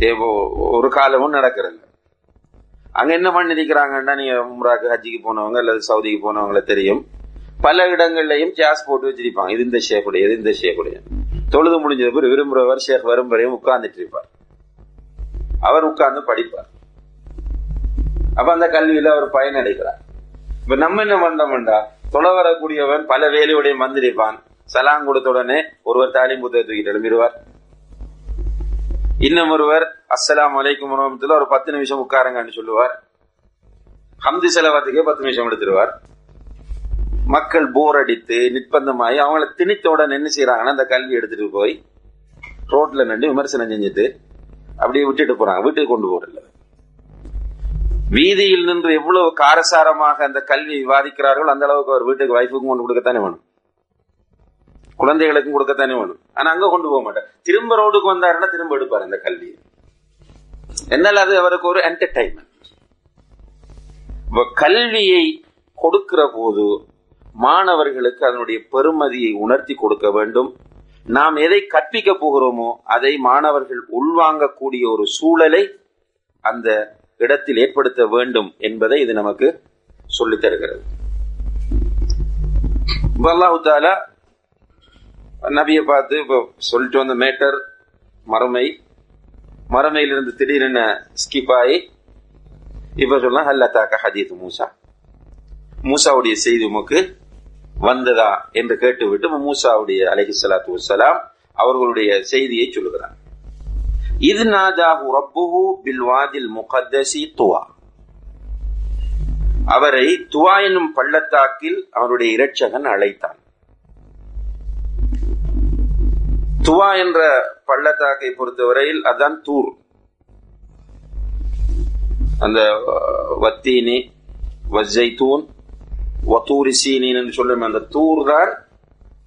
ஏவோ ஒரு காலமும் நடக்கிறல்ல அங்க என்ன பண்ணிருக்கிறாங்கன்னா நீங்க உம்ராக்கு ஹஜ்ஜிக்கு போனவங்க அல்லது சவுதிக்கு போனவங்களை தெரியும். பல இடங்கள்லயும் கேஸ் போட்டு வச்சிருப்பாங்க. இது இந்த ஷேக்குடைய இது இந்த ஷேக்குடைய. தொழுது முடிஞ்சது பிறகு விரும்புறவர் ஷேக் வரும் வரையும் உட்கார்ந்துட்டு இருப்பார். அவர் உட்கார்ந்து படிப்பார். அப்ப அந்த கல்வியில அவர் பயனடைகிறார். இப்ப நம்ம என்ன பண்ணோம்டா தொலை வரக்கூடியவன் பல வேலையுடைய வந்திருப்பான் சலாம் கொடுத்த உடனே ஒருவர் தாலிம் புத்தகத்தை தூக்கிட்டு எழுப்பிடுவார் இன்னும் ஒருவர் அஸ்லாம் வலைக்கும் உணவகத்தில் ஒரு பத்து நிமிஷம் உட்காருங்கன்னு சொல்லுவார். ஹம்தி செலவாத்துக்கே பத்து நிமிஷம் எடுத்துருவார் மக்கள் போர் அடித்து நிர்பந்தமாயி அவங்கள திணித்த உடனே என்ன செய்யறாங்கன்னா அந்த கல்வி எடுத்துட்டு போய் ரோட்ல நின்று விமர்சனம் செஞ்சுட்டு அப்படியே விட்டுட்டு போறாங்க. வீட்டுக்கு கொண்டு போறதில்ல. வீதியில் நின்று எவ்வளவு காரசாரமாக அந்த கல்வி விவாதிக்கிறார்கள் அந்த அளவுக்கு அவர் வீட்டுக்கு வைஃபுக்கும் கொண்டு கொடுக்கத்தானே வேணும். குழந்தைகளுக்கும் கொடுக்கத்தானே வேணும். ஆனா அங்க கொண்டு போக மாட்டார். திரும்ப ரோடுக்கு வந்தாருன்னா திரும்ப எடுப்பார் அந்த கல்வியை. என்னால் அது அவருக்கு ஒரு என்டர்டைன்மெண்ட் கல்வியை கொடுக்கிற போது மாணவர்களுக்கு அதனுடைய பெருமதியை உணர்த்தி கொடுக்க வேண்டும். நாம் எதை கற்பிக்க போகிறோமோ அதை மாணவர்கள் உள்வாங்கக்கூடிய ஒரு சூழலை அந்த இடத்தில் ஏற்படுத்த வேண்டும் என்பதை இது நமக்கு சொல்லித் தருகிறது. அல்லாஹு தாலா நபியை பார்த்து இப்போ சொல்லிட்டு வந்த மேட்டர் மறுமை மறுமையிலிருந்து திடீரென ஸ்கிப் ஆகி இப்ப சொல்லலாம் ஹல்லத்தாக்க ஹதீத் மூசா. மூசாவுடைய செய்தி உமக்கு வந்ததா என்று கேட்டுவிட்டு மூசாவுடைய அலஹி சலாத்து வசலாம் அவர்களுடைய செய்தியை சொல்லுகிறார் இது நாதாஹு ரப்புஹு பில் வாதில் முகத்தசி துவா. அவரை துவா என்னும் பள்ளத்தாக்கில் அவருடைய இரட்சகன் அழைத்தான். துவா என்ற பள்ளத்தாக்கை பொறுத்தவரையில் அதான் தூர். அந்த வத்தீனி வஜ்ஜைத்தூன் ஒத்தூரி சீனின் என்று சொல்லும் அந்த தூர் தான்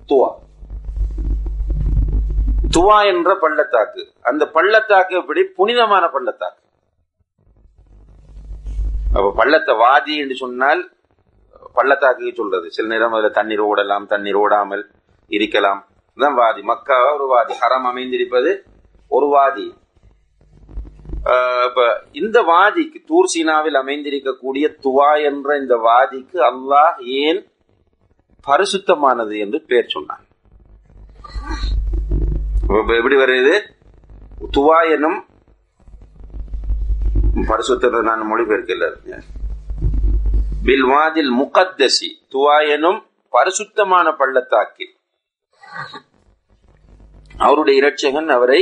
துவா துவா என்ற பள்ளத்தாக்கு. அந்த பள்ளத்தாக்கு எப்படி புனிதமான பள்ளத்தாக்கு. அப்ப பள்ளத்தை வாதி என்று சொன்னால் பள்ளத்தாக்கு சொல்றது. சில நேரம் அதுல தண்ணீர் ஓடலாம் தண்ணீர் ஓடாமல் இருக்கலாம். இதுதான் வாதி. மக்கா ஒரு வாதி? ஹரம் அமைந்திருப்பது ஒரு வாதி. இந்த வாதிக்கு தூர் சீனாவில் அமைந்திருக்கக்கூடிய துவா என்ற இந்த வாதிக்கு அல்லாஹ் ஏன் பரிசுத்தமானது என்று பெயர் சொன்னான் எப்படி வருது? துவா எனும் பரிசுத்தத்தை நான் மொழிபெயர்க்கல. பில் வாதில் முகத்தசி துவா எனும் பரிசுத்தமான பள்ளத்தாக்கில். அவருடைய இரட்சகன் அவரை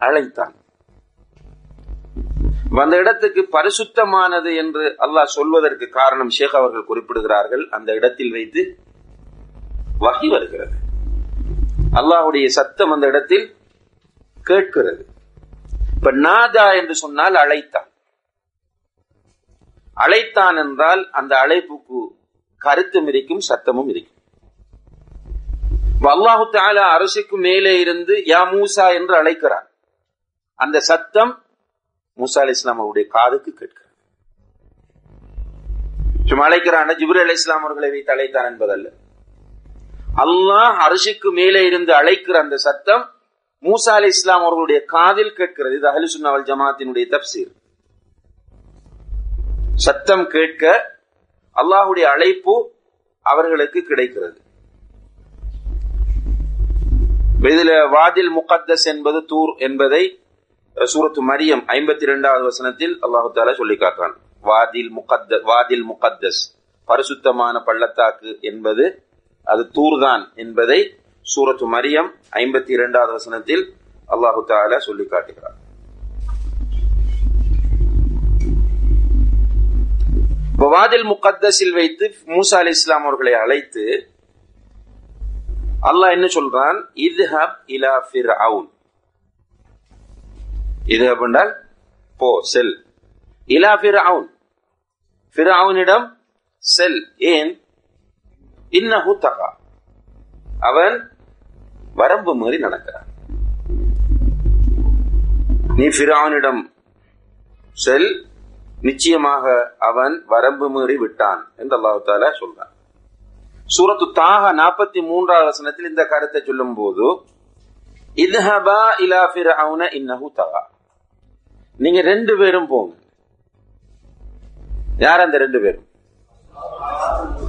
அழைத்தான். அந்த இடத்துக்கு பரிசுத்தமானது என்று அல்லாஹ் சொல்வதற்கு காரணம் ஷேக் அவர்கள் குறிப்பிடுகிறார்கள். அந்த இடத்தில் வைத்து வகி வருகிறது. அல்லாஹுடைய சத்தம் அந்த இடத்தில் கேட்கிறது. இப்ப நாதா என்று சொன்னால் அழைத்தான் அழைத்தான் என்றால் அந்த அழைப்புக்கு கருத்தும் இருக்கும் சத்தமும் இருக்கும். அல்லாஹு தாலா அரசுக்கு மேலே இருந்து யா மூசா என்று அழைக்கிறான். அந்த சத்தம் மூசா அலி இஸ்லாம் அவருடைய காதுக்கு கேட்கிறது. சும்மா அழைக்கிறான் ஜிபுர் அலி இஸ்லாம் அவர்களை வைத்து அழைத்தான் என்பதல்ல. அல்லாஹ் அரிசிக்கு மேலே இருந்து அழைக்கிற அந்த சத்தம் மூசா அலி இஸ்லாம் அவர்களுடைய காதில் கேட்கிறது. இது அஹலு சுன்னாவல் ஜமாத்தினுடைய தப்சீர். சத்தம் கேட்க அல்லாஹுடைய அழைப்பு அவர்களுக்கு கிடைக்கிறது. இதுல வாதில் முகத்தஸ் என்பது தூர் என்பதை சூரத்து மரியம் ஐம்பத்தி இரண்டாவது வசனத்தில் அல்லாஹு தாலா சொல்லி காட்டுறான். வாதில் முகத்த வாதில் முகத்தஸ். பரிசுத்தமான பள்ளத்தாக்கு என்பது அது தூர்தான் என்பதை சூரத்து மரியம் ஐம்பத்தி இரண்டாவது வசனத்தில் அல்லாஹு தாலா சொல்லி காட்டுகிறார் வாதில் முகத்தஸில் வைத்து மூசா அலி இஸ்லாம் அவர்களை அழைத்து அல்லாஹ் என்ன சொல்றான்? இதுஹப் இலா ஃபிர் அவுன் இது என்றால் போ செல். இலா பிற அவுன் பிற அவனிடம் செல். ஏன்? இன்னஹு தகா. அவன் வரம்பு மாறி நடக்கிறான். நீ பிரானிடம் செல். நிச்சயமாக அவன் வரம்பு மீறி விட்டான் என்று அல்லாஹு தாலா சொல்றான். சூரத்து தாக நாற்பத்தி மூன்றாவது வசனத்தில் இந்த கருத்தை சொல்லும் போது இதுஹபா இலா ஃபிரௌன இன்னஹு தகா. நீங்க ரெண்டு பேரும் போங்க. யார் அந்த ரெண்டு பேரும்?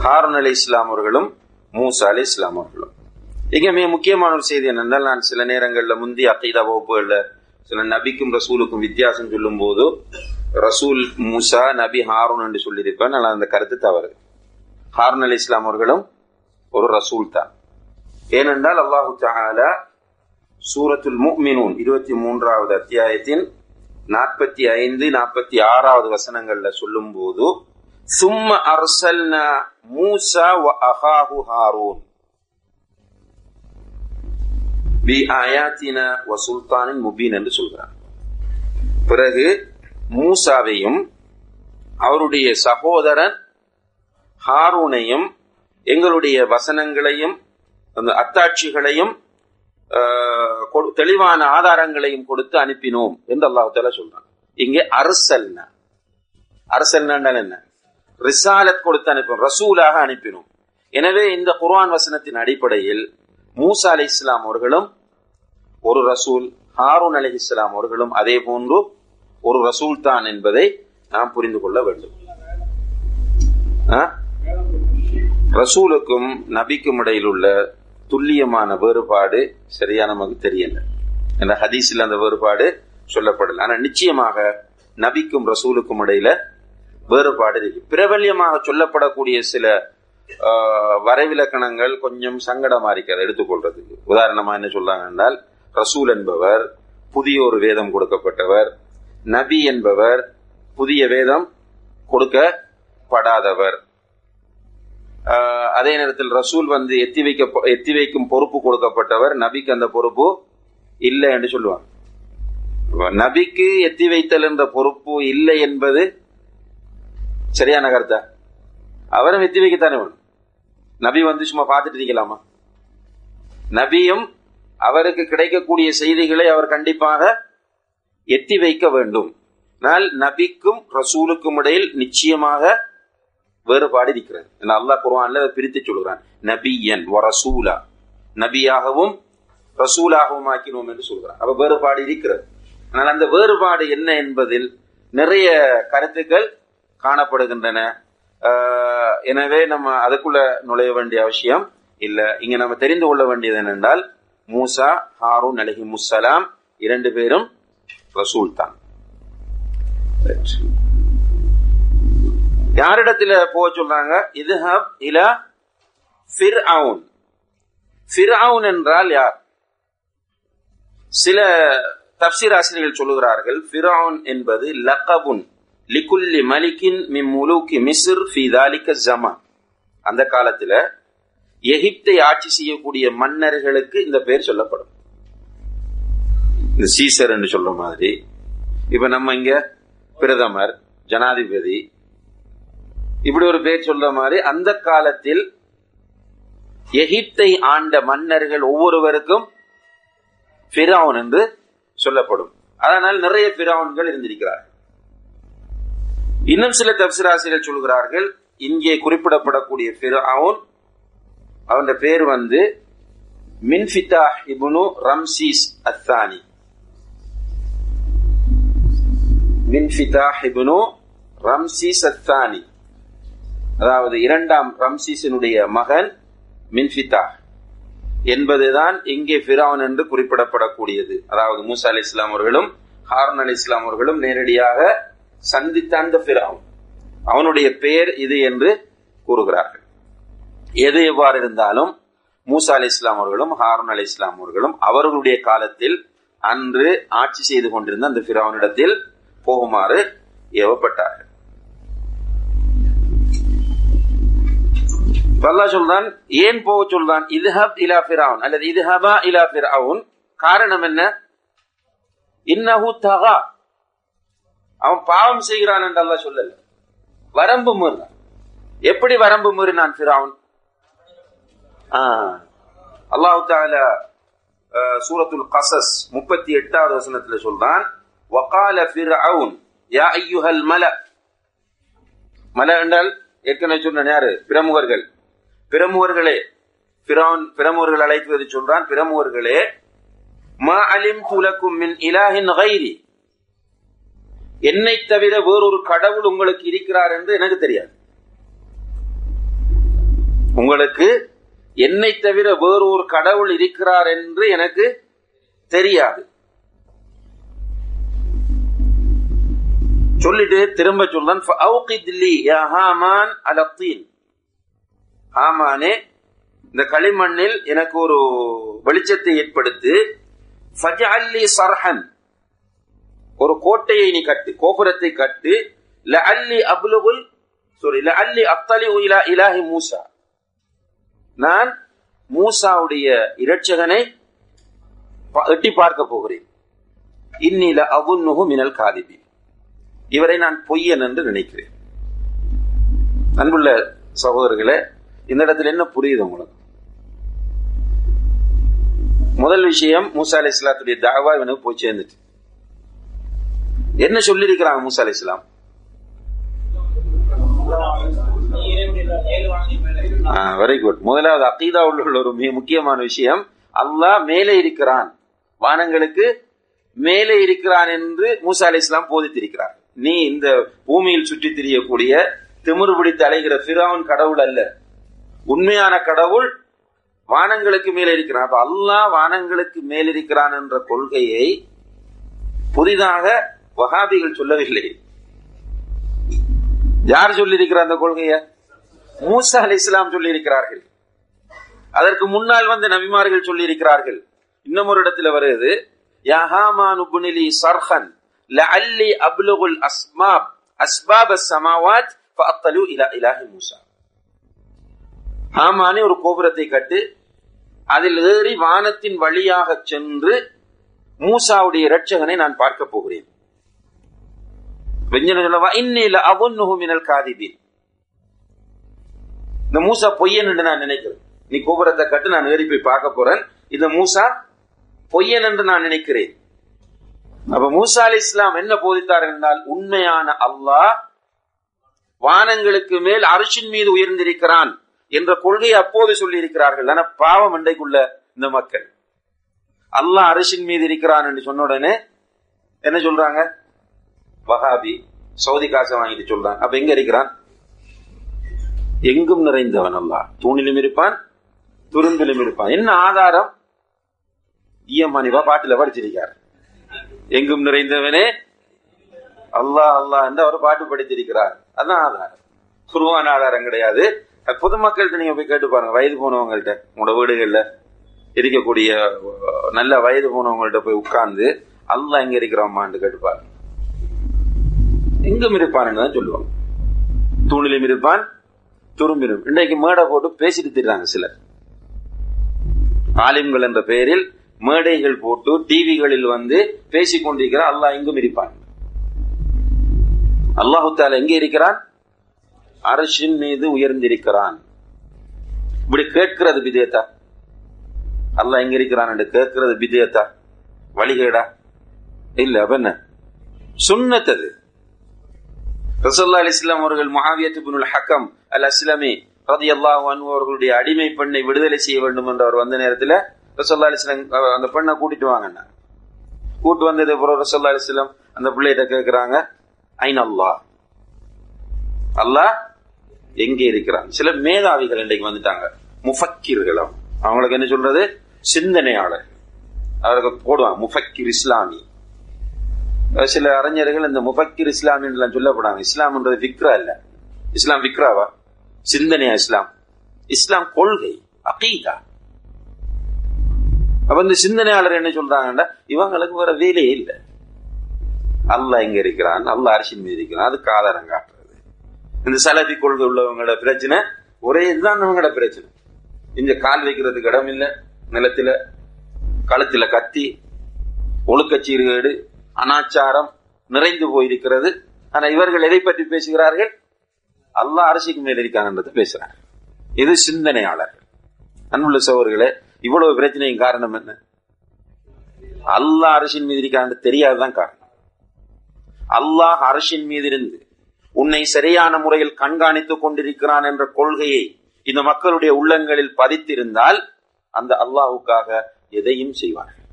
ஹாரூன் அலி இஸ்லாம் அவர்களும் மூசா அலி இஸ்லாம் அவர்களும். இங்க மிக முக்கியமான ஒரு செய்தி என்னென்றால் நான் சில நேரங்கள்ல முந்தி அகைதா வகுப்புகள்ல சில நபிக்கும் ரசூலுக்கும் வித்தியாசம் சொல்லும் போது ரசூல் மூசா நபி ஹாரூன் என்று சொல்லியிருப்பேன். ஆனால் அந்த கருத்து தவறு. ஹாரூன் அலி இஸ்லாம் அவர்களும் ஒரு ரசூல் தான். ஏனென்றால் அல்லாஹு தாலா சூரத்துல் முக்மினூன் இருபத்தி மூன்றாவது அத்தியாயத்தின் நாற்பத்தி ஐந்து நாற்பத்தி ஆறாவது வசனங்கள்ல சொல்லும் போது சும்ம அர்சல்னா மூசா வ அஹாஹு ஹாரூன். பி ஆயாத்தின வ சுல்தானின் முபீன் என்று சொல்கிறார். பிறகு மூசாவையும் அவருடைய சகோதரன் ஹாரூனையும் எங்களுடைய வசனங்களையும் அந்த அத்தாட்சிகளையும் தெளிவான ஆதாரங்களையும் கொடுத்து அனுப்பினோம் என்று அல்லாஹால சொல்றாங்க இங்கே அரசல்னா. அரசல்னா என்ன? ரிசாலத் கொடுத்து அனுப்பினோம் ரசூலாக அனுப்பினோம். எனவே இந்த குர்ஆன் வசனத்தின் அடிப்படையில் மூசா அலி இஸ்லாம் அவர்களும் ஒரு ரசூல் ஹாரூன் அலி இஸ்லாம் அவர்களும் அதே போன்று ஒரு ரசூல் தான் என்பதை நாம் புரிந்து கொள்ள வேண்டும். ரசூலுக்கும் நபிக்கும் இடையில் உள்ள துல்லியமான வேறுபாடு சரியா நமக்கு தெரியல. அந்த ஹதீஸில் அந்த வேறுபாடு சொல்லப்படல. ஆனா நிச்சயமாக நபிக்கும் ரசூலுக்கும் இடையில வேறுபாடு இருக்கு. பிரபல்யமாக சொல்லப்படக்கூடிய சில வரைவிலக்கணங்கள் கொஞ்சம் சங்கடமா இருக்கிறது எடுத்துக்கொள்றதுக்கு. உதாரணமா என்ன சொல்றாங்க என்றால் ரசூல் என்பவர் புதிய ஒரு வேதம் கொடுக்கப்பட்டவர். நபி என்பவர் புதிய வேதம் கொடுக்கப்படாதவர். அதே நேரத்தில் ரசூல் வந்து எத்தி வைக்க எத்தி வைக்கும் பொறுப்பு கொடுக்கப்பட்டவர் நபிக்கு அந்த பொறுப்பு இல்லை என்று சொல்லுவாங்க. நபிக்கு எத்தி வைத்தல் என்ற பொறுப்பு இல்லை என்பது சரியான கருத்தா? அவரும் எத்தி வைக்கத்தானே வேணும். நபி வந்து சும்மா பார்த்துட்டு இருக்கலாமா? நபியும் அவருக்கு கிடைக்கக்கூடிய செய்திகளை அவர் கண்டிப்பாக எத்தி வைக்க வேண்டும். ஆனால் நபிக்கும் ரசூலுக்கும் இடையில் நிச்சயமாக வேறுபாடு இருக்கிறது. நல்லா அல்லாஹ் அதை பிரித்து சொல்கிறான் நபியன் ரசூலா. நபியாகவும் ரசூலாகவும் ஆக்கினோம் என்று சொல்கிறான் அப்ப வேறுபாடு இருக்கிறது. ஆனால் அந்த வேறுபாடு என்ன என்பதில் நிறைய கருத்துக்கள் காணப்படுகின்றன. எனவே நம்ம அதுக்குள்ள நுழைய வேண்டிய அவசியம் இல்ல. இங்க நம்ம தெரிந்து கொள்ள வேண்டியது என்னென்றால் மூசா ஹாரூன் அலஹி முசலாம் இரண்டு பேரும் ரசூல் தான். யாரிடத்துல போக சொல்றாங்க? இதுஹப் இல ஃபிர் ஃபிர்அவுன் என்றால் யார்? சில தப்சீர் ஆசிரியர்கள் சொல்லுகிறார்கள் ஃபிரவுன் என்பது லக்கபுன் லிகுல்லி மலிக்கின் மிம் முலூக்கி மிஸ்ர் ஃபி தாலிக்க ஜமா. அந்த காலத்துல எகிப்தை ஆட்சி செய்யக்கூடிய மன்னர்களுக்கு இந்த பெயர் சொல்லப்படும். இந்த சீசர் என்று சொல்ற மாதிரி. இப்ப நம்ம இங்க பிரதமர் ஜனாதிபதி இப்படி ஒரு பேர் சொல்ற மாதிரி அந்த காலத்தில் எகிப்தை ஆண்ட மன்னர்கள் ஒவ்வொருவருக்கும் ஃபிரவுன் என்று சொல்லப்படும். அதனால் நிறைய பிராவுன்கள் இருந்திருக்கிறார்கள். இன்னும் சில தப்சிராசிரியர் சொல்கிறார்கள் இங்கே குறிப்பிடப்படக்கூடிய பிராவுன் அவன் பேர் வந்து மின்ஃபிதா இபுனு ரம்சீஸ் அத்தானி. மின்ஃபிதா இபுனு ரம்சீஸ் அத்தானி. அதாவது இரண்டாம் ரம்சீசனுடைய மகன் மின்ஃபிதா என்பதுதான் இங்கே பிராவன் என்று குறிப்பிடப்படக்கூடியது. அதாவது மூசா அலி இஸ்லாம் அவர்களும் ஹாரன் அலி இஸ்லாம் அவர்களும் நேரடியாக சந்தித்த அந்த பிராவன் அவனுடைய பெயர் இது என்று கூறுகிறார்கள். எது எவ்வாறு இருந்தாலும் மூசா அலி இஸ்லாம் அவர்களும் ஹாரன் அலி இஸ்லாம் அவர்களும் அவர்களுடைய காலத்தில் அன்று ஆட்சி செய்து கொண்டிருந்த அந்த பிராவனிடத்தில் போகுமாறு ஏவப்பட்டார்கள். அல்லா சொல்றான் ஏன் போக சொல்றான்? இதுஹப் இலா பிரவுன் அல்லது இதுஹபா இலா பிரவுன் காரணம் என்ன? இன்னஹு தகா. அவன் பாவம் செய்கிறான் என்று அல்லா சொல்லல. வரம்பு மீறினான் எப்படி வரம்பு மீறினான் ஃபிரவுன்? அல்லாஹு தால சூரத்துல் கசஸ் முப்பத்தி எட்டாவது வசனத்துல சொல்றான் வகால பிரவுன் யா ஐயுஹல் மல. மல என்றால் ஏற்கனவே சொன்ன யாரு? பிரமுகர்கள். பிரமுகர்களே பிரான் பிரமுகர்கள் அழைத்து சொல்றான் பிரமுகர்களே மா அலிம் துலக்கும் மின் இலாஹின் கைரி. என்னை தவிர வேறொரு கடவுள் உங்களுக்கு இருக்கிறார் என்று எனக்கு தெரியாது. உங்களுக்கு என்னை தவிர வேறொரு கடவுள் இருக்கிறார் என்று எனக்கு தெரியாது. சொல்லிட்டு திரும்ப சொல்றான் ஆமானே. இந்த களிமண்ணில் எனக்கு ஒரு வெளிச்சத்தை ஏற்படுத்தி ஃபஜஅல்லி சர்ஹன். ஒரு கோட்டையை நீ கட்டு கோபுரத்தை கட்டு லஅல்லி அப்லுகுல் சாரி லஅல்லி அப்தலி இலா இலாஹி மூசா. நான் மூசாவுடைய இரட்சகனை எட்டி பார்க்க போகிறேன். இன்னில அவுன்னுகு மினல் காதிபி இவரை நான் பொய்யன் என்று நினைக்கிறேன். அன்புள்ள சகோதரர்களே இந்த இடத்துல என்ன புரியுது உங்களுக்கு? முதல் விஷயம் மூசா அலி இஸ்லாத்துடைய தாவா இவனுக்கு போய் சேர்ந்துட்டு என்ன சொல்லியிருக்கிறாங்க மூசா அலி இஸ்லாம் வெரி குட் முதலாவது அகீதா உள்ள ஒரு மிக முக்கியமான விஷயம் அல்லாஹ் மேலே இருக்கிறான். வானங்களுக்கு மேலே இருக்கிறான் என்று மூசா அலி இஸ்லாம் போதித்திருக்கிறார். நீ இந்த பூமியில் சுற்றி திரியக்கூடிய திமிர் பிடித்து அலைகிற பிராவன் கடவுள் அல்ல. உண்மையான கடவுள் வானங்களுக்கு மேலே இருக்கிறான். அப்ப அல்லாஹ் வானங்களுக்கு மேல் இருக்கிறான் என்ற கொள்கையை புதிதாக வகாபிகள் சொல்லவில்லை. யார் சொல்லியிருக்கிறார் அந்த கொள்கைய? மூசா அலி இஸ்லாம் சொல்லியிருக்கிறார்கள். அதற்கு முன்னால் வந்த நபிமார்கள் சொல்லியிருக்கிறார்கள். இன்னும் ஒரு இடத்துல வருது யஹாமானுபுனிலி சர்ஹன் லஅல்லி அப்லுகுல் அஸ்மாப் அஸ்பாப் அஸ்மாவாத் ஃபஅத்தலு இலா இலாஹி மூசா. ஹாமானே ஒரு கோபுரத்தை கட்டு அதில் ஏறி வானத்தின் வழியாக சென்று மூசாவுடைய இரட்சகனை நான் பார்க்க போகிறேன். இந்த மூசா பொய்யன் என்று நான் நினைக்கிறேன். நீ கோபுரத்தை கட்டு நான் ஏறி போய் பார்க்க போறேன். இந்த மூசா பொய்யன் என்று நான் நினைக்கிறேன். அப்ப மூசா அலி இஸ்லாம் என்ன போதித்தார் என்றால் உண்மையான அல்லாஹ் வானங்களுக்கு மேல் அரிசின் மீது உயர்ந்திருக்கிறான். என்ற கொள்கையை அப்போது சொல்லி இருக்கிறார்கள் ஆனா பாவம் இன்றைக்குள்ள இந்த மக்கள். அல்லாஹ் அரிசின் மீது இருக்கிறான் என்று சொன்ன உடனே என்ன சொல்றாங்க? வஹாபி சவுதி காசை வாங்கிட்டு சொல்றான். அப்ப எங்க இருக்கிறான்? எங்கும் நிறைந்தவன் அல்லாஹ். தூணிலும் இருப்பான் துரும்பிலும் இருப்பான். என்ன ஆதாரம்? ஈயமானிவா பாட்டுல படிச்சிருக்கார். எங்கும் நிறைந்தவனே அல்லாஹ் அல்லாஹ் என்று அவர் பாட்டு படித்திருக்கிறார். அதான் ஆதாரம். குருவான ஆதாரம் கிடையாது. பொதுமக்கள்கிட்ட நீங்க போய் கேட்டு பாருங்க. வயது போனவங்கள்ட்ட உங்களோட வீடுகள்ல இருக்கக்கூடிய நல்ல வயது போனவங்கள்ட்ட போய் உட்கார்ந்து அல்லாஹ் எங்க இருக்கிறாமான்னு கேட்டு பாருங்க. எங்கும் இருப்பான்னு தான் சொல்லுவாங்க. தூணிலும் இருப்பான் துரும்பினும் இன்றைக்கு மேடை போட்டு பேசிட்டு திடுறாங்க சிலர். ஆலிம்கள் என்ற பெயரில் மேடைகள் போட்டு டிவிகளில் வந்து பேசிக் கொண்டிருக்கிற அல்லாஹ் எங்கும் இருப்பான். அல்லாஹு தால எங்கே இருக்கிறான்? அரசின் மீது உயர்ந்திருக்கிறான். இப்படி கேட்கிறது விதேதா. அல்ல எங்க இருக்கிறான் என்று கேட்கிறது விதேதா. வழிகேடா. இல்ல அப்ப என்ன? சுன்னத்தது ரசல்லா அலி இஸ்லாம் அவர்கள் மகாவியத்து ஹக்கம் அல் அஸ்லாமி ரதி அல்லாஹ் அவர்களுடைய அடிமை பெண்ணை விடுதலை செய்ய வேண்டும் என்று அவர் வந்த நேரத்தில் ரசல்லா அலி இஸ்லாம் அந்த பெண்ணை கூட்டிட்டு வாங்கண்ணா. கூட்டு வந்தது அப்புறம் ரசல்லா அலி இஸ்லாம் அந்த பிள்ளைகிட்ட கேட்கிறாங்க ஐன் அல்லாஹ்? அல்லாஹ் எங்கே இருக்கிறான்? சில மேதாவிகள் இன்றைக்கு வந்துட்டாங்க. முஃபக்கீர்கள் அவங்களுக்கு என்ன சொல்றது? சிந்தனையாளர். அவருக்கு போடுவாங்க. முஃபக்கீர் இஸ்லாமி. சில அறிஞர்கள் இந்த முஃபக்கிர் இஸ்லாமின்லாம் சொல்லப்படாங்க. இஸ்லாம்ன்றது விக்ரா இல்ல. இஸ்லாம் விக்ராவா சிந்தனையா இஸ்லாம்? இஸ்லாம் கொள்கை அகீதா. அப்ப இந்த சிந்தனையாளர் என்ன சொல்றாங்கன்னா இவங்களுக்கு வேற வேலையே இல்லை. அல்லாஹ் எங்க இருக்கிறான்? அல்லாஹ் அரசின் மீது இருக்கிறான். அதுக்கு ஆதாரம் இந்த சலதி கொள்கை உள்ளவங்களோட பிரச்சனை ஒரே இதுதான் அவங்களோட பிரச்சனை. இங்க கால் வைக்கிறதுக்கு இடம் இல்லை நிலத்துல கழுத்துல கத்தி ஒழுக்கச்சீர்கேடு அனாச்சாரம் நிறைந்து போயிருக்கிறது. ஆனா இவர்கள் எதை பற்றி பேசுகிறார்கள்? அல்லாஹ் அரசுக்கு மேல் இருக்காங்கன்றதை பேசுறாங்க. இது சிந்தனையாளர்கள் அன்புள்ள சோர்களே இவ்வளவு பிரச்சனையும் காரணம் என்ன? அல்லாஹ் அரசின் மீது இருக்கான்னு தெரியாதுதான் காரணம். அல்லாஹ் அரசின் மீது இருந்து உன்னை சரியான முறையில் கண்காணித்துக் கொண்டிருக்கிறான் என்ற கொள்கையை இந்த மக்களுடைய உள்ளங்களில் பதித்திருந்தால் அந்த அல்லாஹுக்காக எதையும் செய்வார்கள்.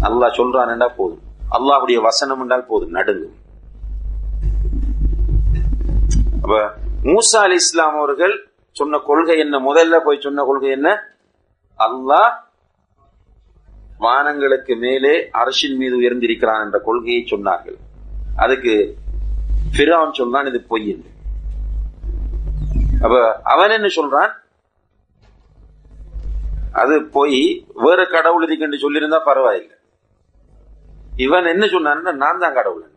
அல்லாஹ் சொல்றான் என்றால் போதும். அல்லாஹுடைய வசனம் என்றால் போதும். நடுங்கும். அப்ப மூசா அலி இஸ்லாம் அவர்கள் சொன்ன கொள்கை என்ன? முதல்ல போய் சொன்ன கொள்கை என்ன? அல்லாஹ் வானங்களுக்கு மேலே அரசின் மீது உயர்ந்திருக்கிறான் என்ற கொள்கையை சொன்னார்கள். அதுக்கு பிரான் சொன்னான் இது பொய் என்று. அப்ப அவன் என்ன சொல்றான்? அது போய் வேற கடவுள் இருக்குன்னு சொல்லியிருந்தா பரவாயில்லை. இவன் என்ன சொன்னான் நான் தான் கடவுள்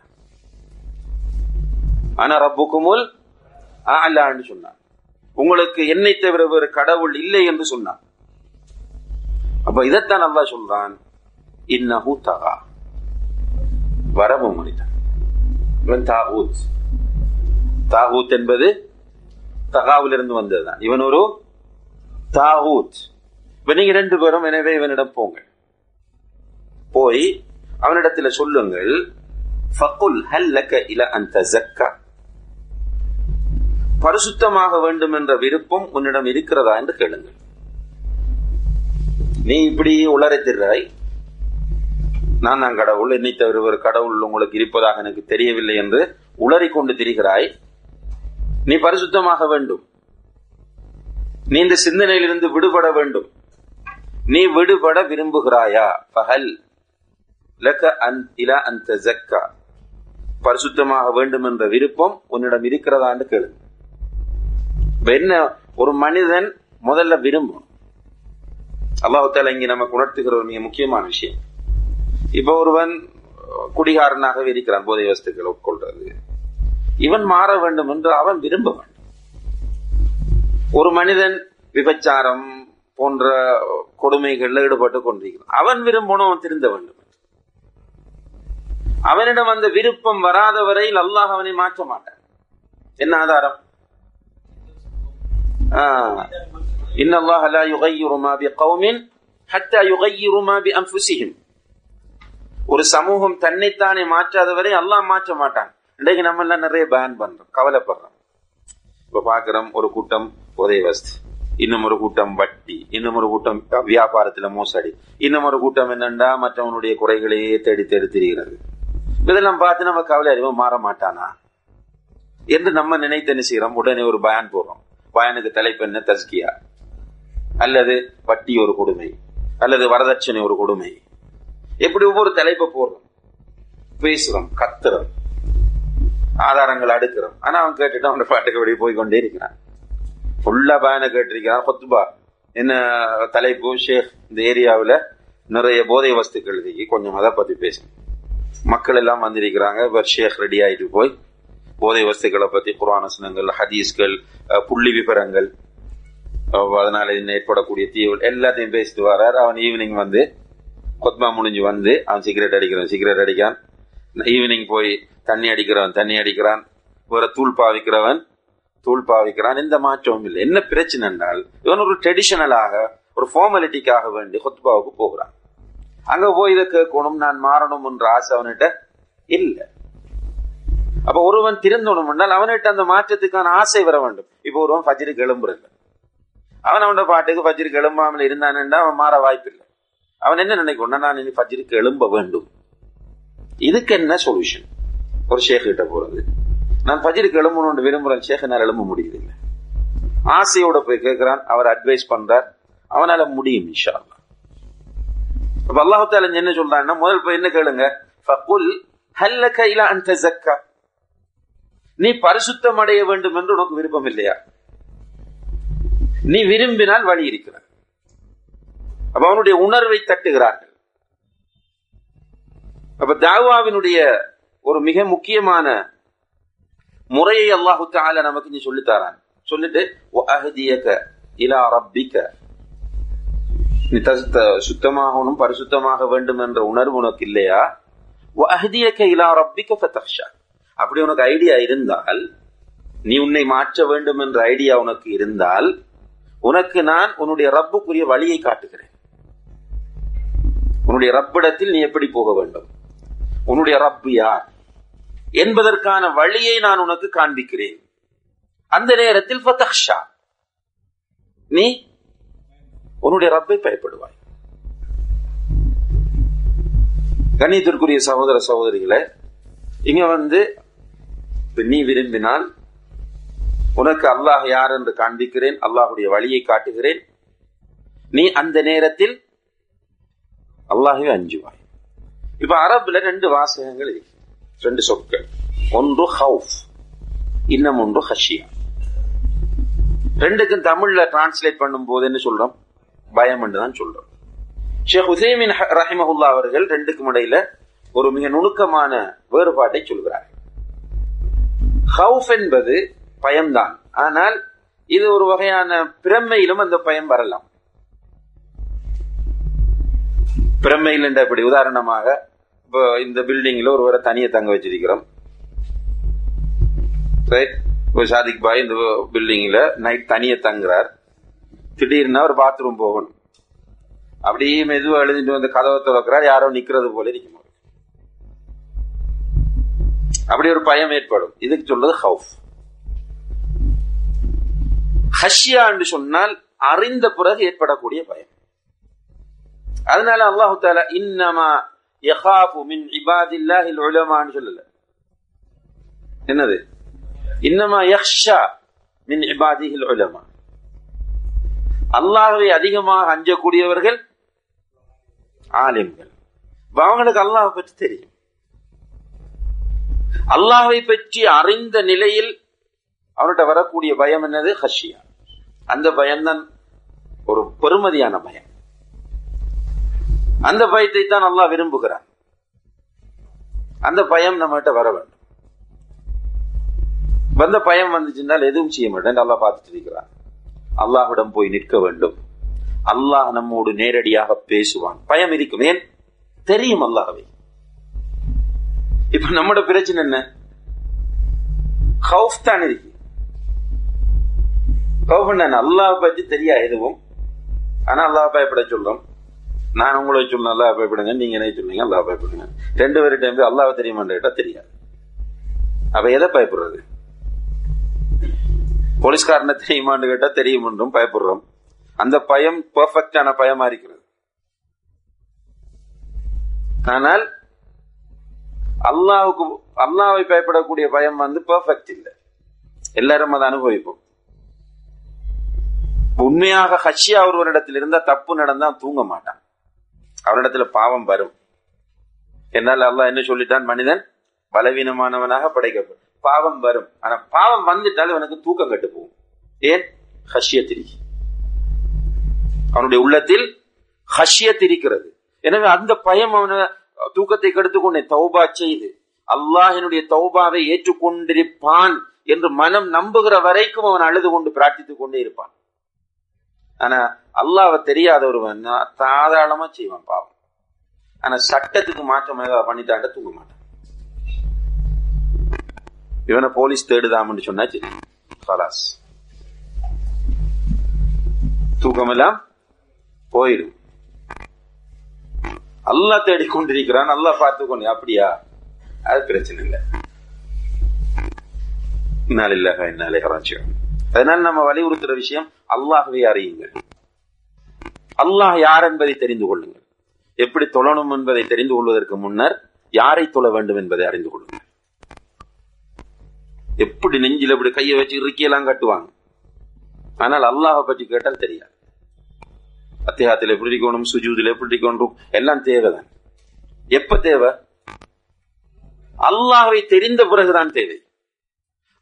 ஆனா ரப்புக்குமுல் அல்லான்னு சொன்னான். உங்களுக்கு என்னை தவிர வேறு கடவுள் இல்லை என்று சொன்னான். அப்ப இதைத்தான் நல்லா சொல்றான் இன்னஹு தகா. வரவு மனிதன் தாகூத். தாகூத் என்பது தகாவில் இருந்து வந்ததுதான். இவன் ஒரு தாகூத். இப்ப நீங்க ரெண்டு பேரும் எனவே இவனிடம் போங்க. போய் அவனிடத்துல சொல்லுங்கள் ஃபகுல் ஹல்லக இல அந்த ஜக்கா பரிசுத்தமாக வேண்டும் என்ற விருப்பம் உன்னிடம் இருக்கிறதா என்று கேளுங்கள். நீ இப்படி உளரைத்திறாய் நான் தான் கடவுள் என்னை தவிர ஒரு கடவுள் உங்களுக்கு இருப்பதாக எனக்கு தெரியவில்லை என்று உளறி கொண்டு திரிகிறாய். நீ பரிசுத்தமாக வேண்டும். நீ இந்த சிந்தனையிலிருந்து விடுபட வேண்டும். நீ விடுபட விரும்புகிறாயா? பகல். லக அன் இல அந்த ஜக்கா பரிசுத்தமாக வேண்டும் என்ற விருப்பம் உன்னிடம் இருக்கிறதா என்று கேளு. என்ன ஒரு மனிதன் முதல்ல விரும்பும். அல்லாஹால இங்க நமக்கு உணர்த்துகிற ஒரு மிக முக்கியமான விஷயம். இப்போ ஒருவன் குடிகாரனாகவே இருக்கிறான் போதை வஸ்துக்களை உட்கொள்றது. இவன் மாற வேண்டும் என்று அவன் விரும்ப வேண்டும். ஒரு மனிதன் விபச்சாரம் போன்ற கொடுமைகளில் ஈடுபட்டு கொண்டிருக்கிறான். அவன் விரும்பணும் அவன் திருந்த வேண்டும். அவனிடம் அந்த விருப்பம் வராத வரையில் அல்லாஹ் அவனை மாற்ற மாட்டான். என்ன ஆதாரம்? இன்னல்லாஹ் லா யுகையிரு மா பி கௌமின் ஹத்தா யுகையிரு மா பி அன்ஃபுசிஹிம் ஒரு சமூகம் தன்னைத்தானே மாற்றாத வரை எல்லாம் மாற்ற மாட்டாங்க இன்றைக்கு நம்ம எல்லாம் நிறைய பேன் பண்றோம் கவலைப்படுறோம். இப்ப பாக்குறோம் ஒரு கூட்டம் உதய வஸ்து இன்னும் ஒரு கூட்டம் வட்டி இன்னும் ஒரு கூட்டம் வியாபாரத்துல மோசடி இன்னும் ஒரு கூட்டம் என்னண்டா மற்றவனுடைய குறைகளையே தேடி தேடி திரிகிறது. இதெல்லாம் பார்த்து நம்ம கவலை அறிவோம் மாற மாட்டானா? என்று நம்ம நினைத்து என்ன செய்யறோம்? உடனே ஒரு பயன் போடுறோம். பயனுக்கு தலைப்பு என்ன? தஸ்கியா. அல்லது வட்டி ஒரு கொடுமை அல்லது வரதட்சணை ஒரு கொடுமை. எப்படி ஒவ்வொரு தலைப்பை போடுறோம்? பேசுறோம் கத்துறோம். ஆதாரங்கள் அடுக்கிறோம். ஆனா அவன் கேட்டுட்டு அவன் பாட்டுக்கு வெளியே போய் கொண்டே இருக்கிறான். ஃபுல்லா பயனை கேட்டிருக்கிறான் கொத்துபா என்ன தலைப்பு? ஷேக் இந்த ஏரியாவில் நிறைய போதை வஸ்துக்கள் இருக்கு. கொஞ்சம் அதை பத்தி பேசணும் மக்கள் எல்லாம் வந்திருக்கிறாங்க. இப்போ ஷேக் ரெடி ஆயிட்டு போய் போதை வஸ்துக்களை பத்தி குரானசனங்கள் ஹதீஸ்கள் புள்ளி விவரங்கள் அதனால இன்னும் ஏற்படக்கூடிய தீவுகள் எல்லாத்தையும் பேசிட்டு வர்றாரு. அவன் ஈவினிங் வந்து கொத்மா முடிஞ்சு வந்து அவன் சிகரெட் அடிக்கிறான் சிகரெட் அடிக்கான் ஈவினிங் போய் தண்ணி அடிக்கிறவன் தண்ணி அடிக்கிறான். வேற தூள் பாவிக்கிறவன் தூள் பாவிக்கிறான். எந்த மாற்றமும் இல்லை. என்ன பிரச்சனை என்றால் இவன் ஒரு ட்ரெடிஷனலாக ஒரு ஃபார்மாலிட்டிக்காக வேண்டி கொத்பாவுக்கு போகிறான். அங்க போய் இதை கேட்கணும் நான் மாறணும் என்ற ஆசை அவன்கிட்ட இல்ல. அப்ப ஒருவன் திருந்தணும் என்றால் அவன்கிட்ட அந்த மாற்றத்துக்கான ஆசை வர வேண்டும். இப்ப ஒருவன் ஃபஜ்ருக்கு எழும்புறது அவன் அவனோட பாட்டுக்கு ஃபஜ்ருக்கு எழும்பாமல் இருந்தான் அவன் மாற வாய்ப்பு இல்லை அவன் என்ன நினைக்கணும் நான் இனி பஜ்ருக்கு எழும்ப வேண்டும். இதுக்கு என்ன சொல்யூஷன் ஒரு ஷேக் கிட்ட போறது. நான் பஜ்ருக்கு எழும்பணும்னு விரும்புறேன். ஷேக் என்னால் எழும்ப முடியுதில்லை ஆசையோட போய் கேட்கிறான் அவர் அட்வைஸ் பண்றார். அவனால முடியும் இன்ஷா அப்ப அல்லாஹால என்ன சொல்றான்னா முதல் போய் என்ன கேளுங்க? ஃபகுல் ஹல்ல கைல அந்த ஜக்கா நீ பரிசுத்தம் அடைய வேண்டும் என்று உனக்கு விருப்பம் இல்லையா? நீ விரும்பினால் வழி இருக்கிறார். அப்ப அவனுடைய உணர்வை தட்டுகிறார்கள். அப்ப தாவாவினுடைய ஒரு மிக முக்கியமான முறையை அல்லாஹு தால நமக்கு நீ சொல்லித்தாரான் சொல்லிட்டு இலா ரப்பிக்க. நீ சுத்தமாகணும் பரிசுத்தமாக வேண்டும் என்ற உணர்வு உனக்கு இல்லையா? அஹதியக்க இலா ரப்பிக்க ஃபதக்ஷா அப்படி உனக்கு ஐடியா இருந்தால் நீ உன்னை மாற்ற வேண்டும் என்ற ஐடியா உனக்கு இருந்தால் உனக்கு நான் உன்னுடைய ரப்புக்குரிய வழியை காட்டுகிறேன். உன்னுடைய ரப்பிடத்தில் நீ எப்படி போக வேண்டும்? உன்னுடைய ரப்பு யார்? என்பதற்கான வழியை நான் உனக்கு காண்பிக்கிறேன். அந்த நேரத்தில் ஃபதக்ஷா நீ உன்னுடைய ரப்பை பயப்படுவாய். கண்ணியத்திற்குரிய சகோதர சகோதரிகளை இங்க வந்து நீ விரும்பினால் உனக்கு அல்லாஹ் யார் என்று காண்பிக்கிறேன் அல்லாஹுடைய வழியை காட்டுகிறேன். நீ அந்த நேரத்தில் அல்லாஹவே அஞ்சுவாய் இப்ப அரபுல ரெண்டு வாசகங்கள் இருக்கு ரெண்டு சொற்கள் ஒன்று ஹவுஃப் இன்னும் ஒன்று ஹஷியா ரெண்டுக்கும் தமிழ்ல டிரான்ஸ்லேட் பண்ணும் போது என்ன சொல்றோம் பயம் என்று தான் சொல்றோம் ஷேக் உசேமின் ரஹிமஹுல்லா அவர்கள் ரெண்டுக்கும் இடையில ஒரு மிக நுணுக்கமான வேறுபாட்டை சொல்கிறார் ஹவுஃப் என்பது பயம்தான் ஆனால் இது ஒரு வகையான பிரம்மையிலும் அந்த பயம் வரலாம் பிரம்மையில் இந்த இப்படி உதாரணமாக இப்போ இந்த பில்டிங்ல ஒருவரை தனியை தங்க வச்சிருக்கிறோம். ரைட் இப்போ சாதிக் பாய் இந்த பில்டிங்ல நைட் தனியை தங்குறார். திடீர்னு ஒரு பாத்ரூம் போகணும். அப்படியே மெதுவாக எழுதிட்டு வந்து கதவை திறக்கிறார். யாரோ நிக்கிறது போல இருக்கும் அப்படி ஒரு பயம் ஏற்படும். இதுக்கு சொல்றது ஹவுஃப் ஹஷ்யா என்று சொன்னால் அறிந்த பிறகு ஏற்படக்கூடிய பயம். அதனால அல்லாஹு தாலா இன்னமா யஹாஃபு மின் இபாதில்லாஹில் உலமான்னு சொல்லல. என்னது? இன்னமா யஹ்ஷா மின் இபாதிஹில் உலமா அல்லாஹ்வை அதிகமாக அஞ்சக்கூடியவர்கள் ஆலிம்கள். அவங்களுக்கு அல்லாஹ் பற்றி தெரியும். அல்லாஹை பற்றி அறிந்த நிலையில் அவன்கிட்ட வரக்கூடிய பயம் என்னது? ஹஷியா. அந்த பயம்தான் ஒரு பெருமதியான பயம். அந்த பயத்தை தான் அல்லாஹ் விரும்புகிறான். அந்த பயம் நம்மகிட்ட வர வேண்டும். வந்த பயம் வந்துச்சுன்னால் எதுவும் செய்ய மாட்டேன் அல்லாஹ் பார்த்துட்டு இருக்கிறான். அல்லாஹிடம் போய் நிற்க வேண்டும். அல்லாஹ் நம்மோடு நேரடியாக பேசுவான். பயம் இருக்கும். ஏன்? தெரியும் அல்லாஹவை. இப்ப நம்மட பிரச்சனை என்ன? ஹவுஃப் தான் இருக்கு. ஹவுஃப் என்ன அல்லாஹ் பத்தி தெரியா எதுவும். ஆனா அல்லாஹ் பயப்பட சொல்லும். நான் உங்களை சொல்லணும் அல்லாஹ் பயப்படுங்க நீங்க என்ன சொல்லுங்க அல்லாஹ் பயப்படுங்க. ரெண்டு பேரும் டைம் அல்லாஹ் தெரியுமான்னு கேட்டா தெரியாது. அப்ப எதை பயப்படுறது? போலீஸ்காரனை தெரியுமான்னு கேட்டா தெரியும் என்றும் பயப்படுறோம். அந்த பயம் பெர்ஃபெக்டான பயமா இருக்கிறது. ஆனால் அல்லாவுக்கு அல்லாவை பயப்படக்கூடிய பயம் வந்து பெர்ஃபெக்ட் இல்லை. எல்லாரும் அதை அனுபவிப்போம். உண்மையாக ஹஷியா ஒருவரிடத்தில் இருந்தா தப்பு நடந்தா தூங்க மாட்டான். அவனிடத்துல பாவம் வரும். என்னால் அல்லாஹ் என்ன சொல்லிட்டான்? மனிதன் பலவீனமானவனாக படைக்கப்படும். பாவம் வரும். ஆனா பாவம் வந்துட்டால் அவனுக்கு தூக்கம் கட்டு போகும். ஏன்? ஹஷியத்திரி அவனுடைய உள்ளத்தில் ஹஷ்யத் இருக்கிறது. எனவே அந்த பயம் அவன தூக்கத்தை கெடுத்துக்கொண்டே தௌபா செய்து அல்லாஹ் என்னுடைய தௌபாவை ஏற்றுக்கொண்டிருப்பான் என்று மனம் நம்புகிற வரைக்கும் அவன் அழுது கொண்டு பிரார்த்தித்துக் கொண்டே இருப்பான். ஆனா அல்லாவை தெரியாத ஒருவன் சாதாரணமா செய்வான் பாவம். ஆனா சட்டத்துக்கு மாற்றம் ஏதாவது பண்ணிட்டாண்ட தூங்க மாட்டான். இவனை போலீஸ் தேடுதாமன்னு சொன்னா சரி ஹலாஸ் தூக்கமெல்லாம் போயிடும். அல்லாஹ் தேடிக்கொண்டிருக்கிறான் நல்லா பார்த்து அப்படியா? அது பிரச்சனை இல்லை. இன்னாலில்லாஹ இன்னாலே அதனால நம்ம வலியுறுத்துற விஷயம் அல்லாஹவை அறியுங்கள். அல்லாஹ் யார் என்பதை தெரிந்து கொள்ளுங்கள். எப்படி தொழணும் என்பதை தெரிந்து கொள்வதற்கு முன்னர் யாரை தொழ வேண்டும் என்பதை அறிந்து கொள்ளுங்கள். எப்படி நெஞ்சில் எப்படி கையை வச்சு இறுக்கியெல்லாம் கட்டுவாங்க. ஆனால் அல்லாஹை பற்றி கேட்டால் தெரியாது. அத்தியாயத்தில் எப்படி இருக்கணும் சுஜூதில் எப்படி இருக்கணும் எல்லாம் தேவைதான். எப்ப தேவை? அல்லாஹை தெரிந்த பிறகுதான் தேவை.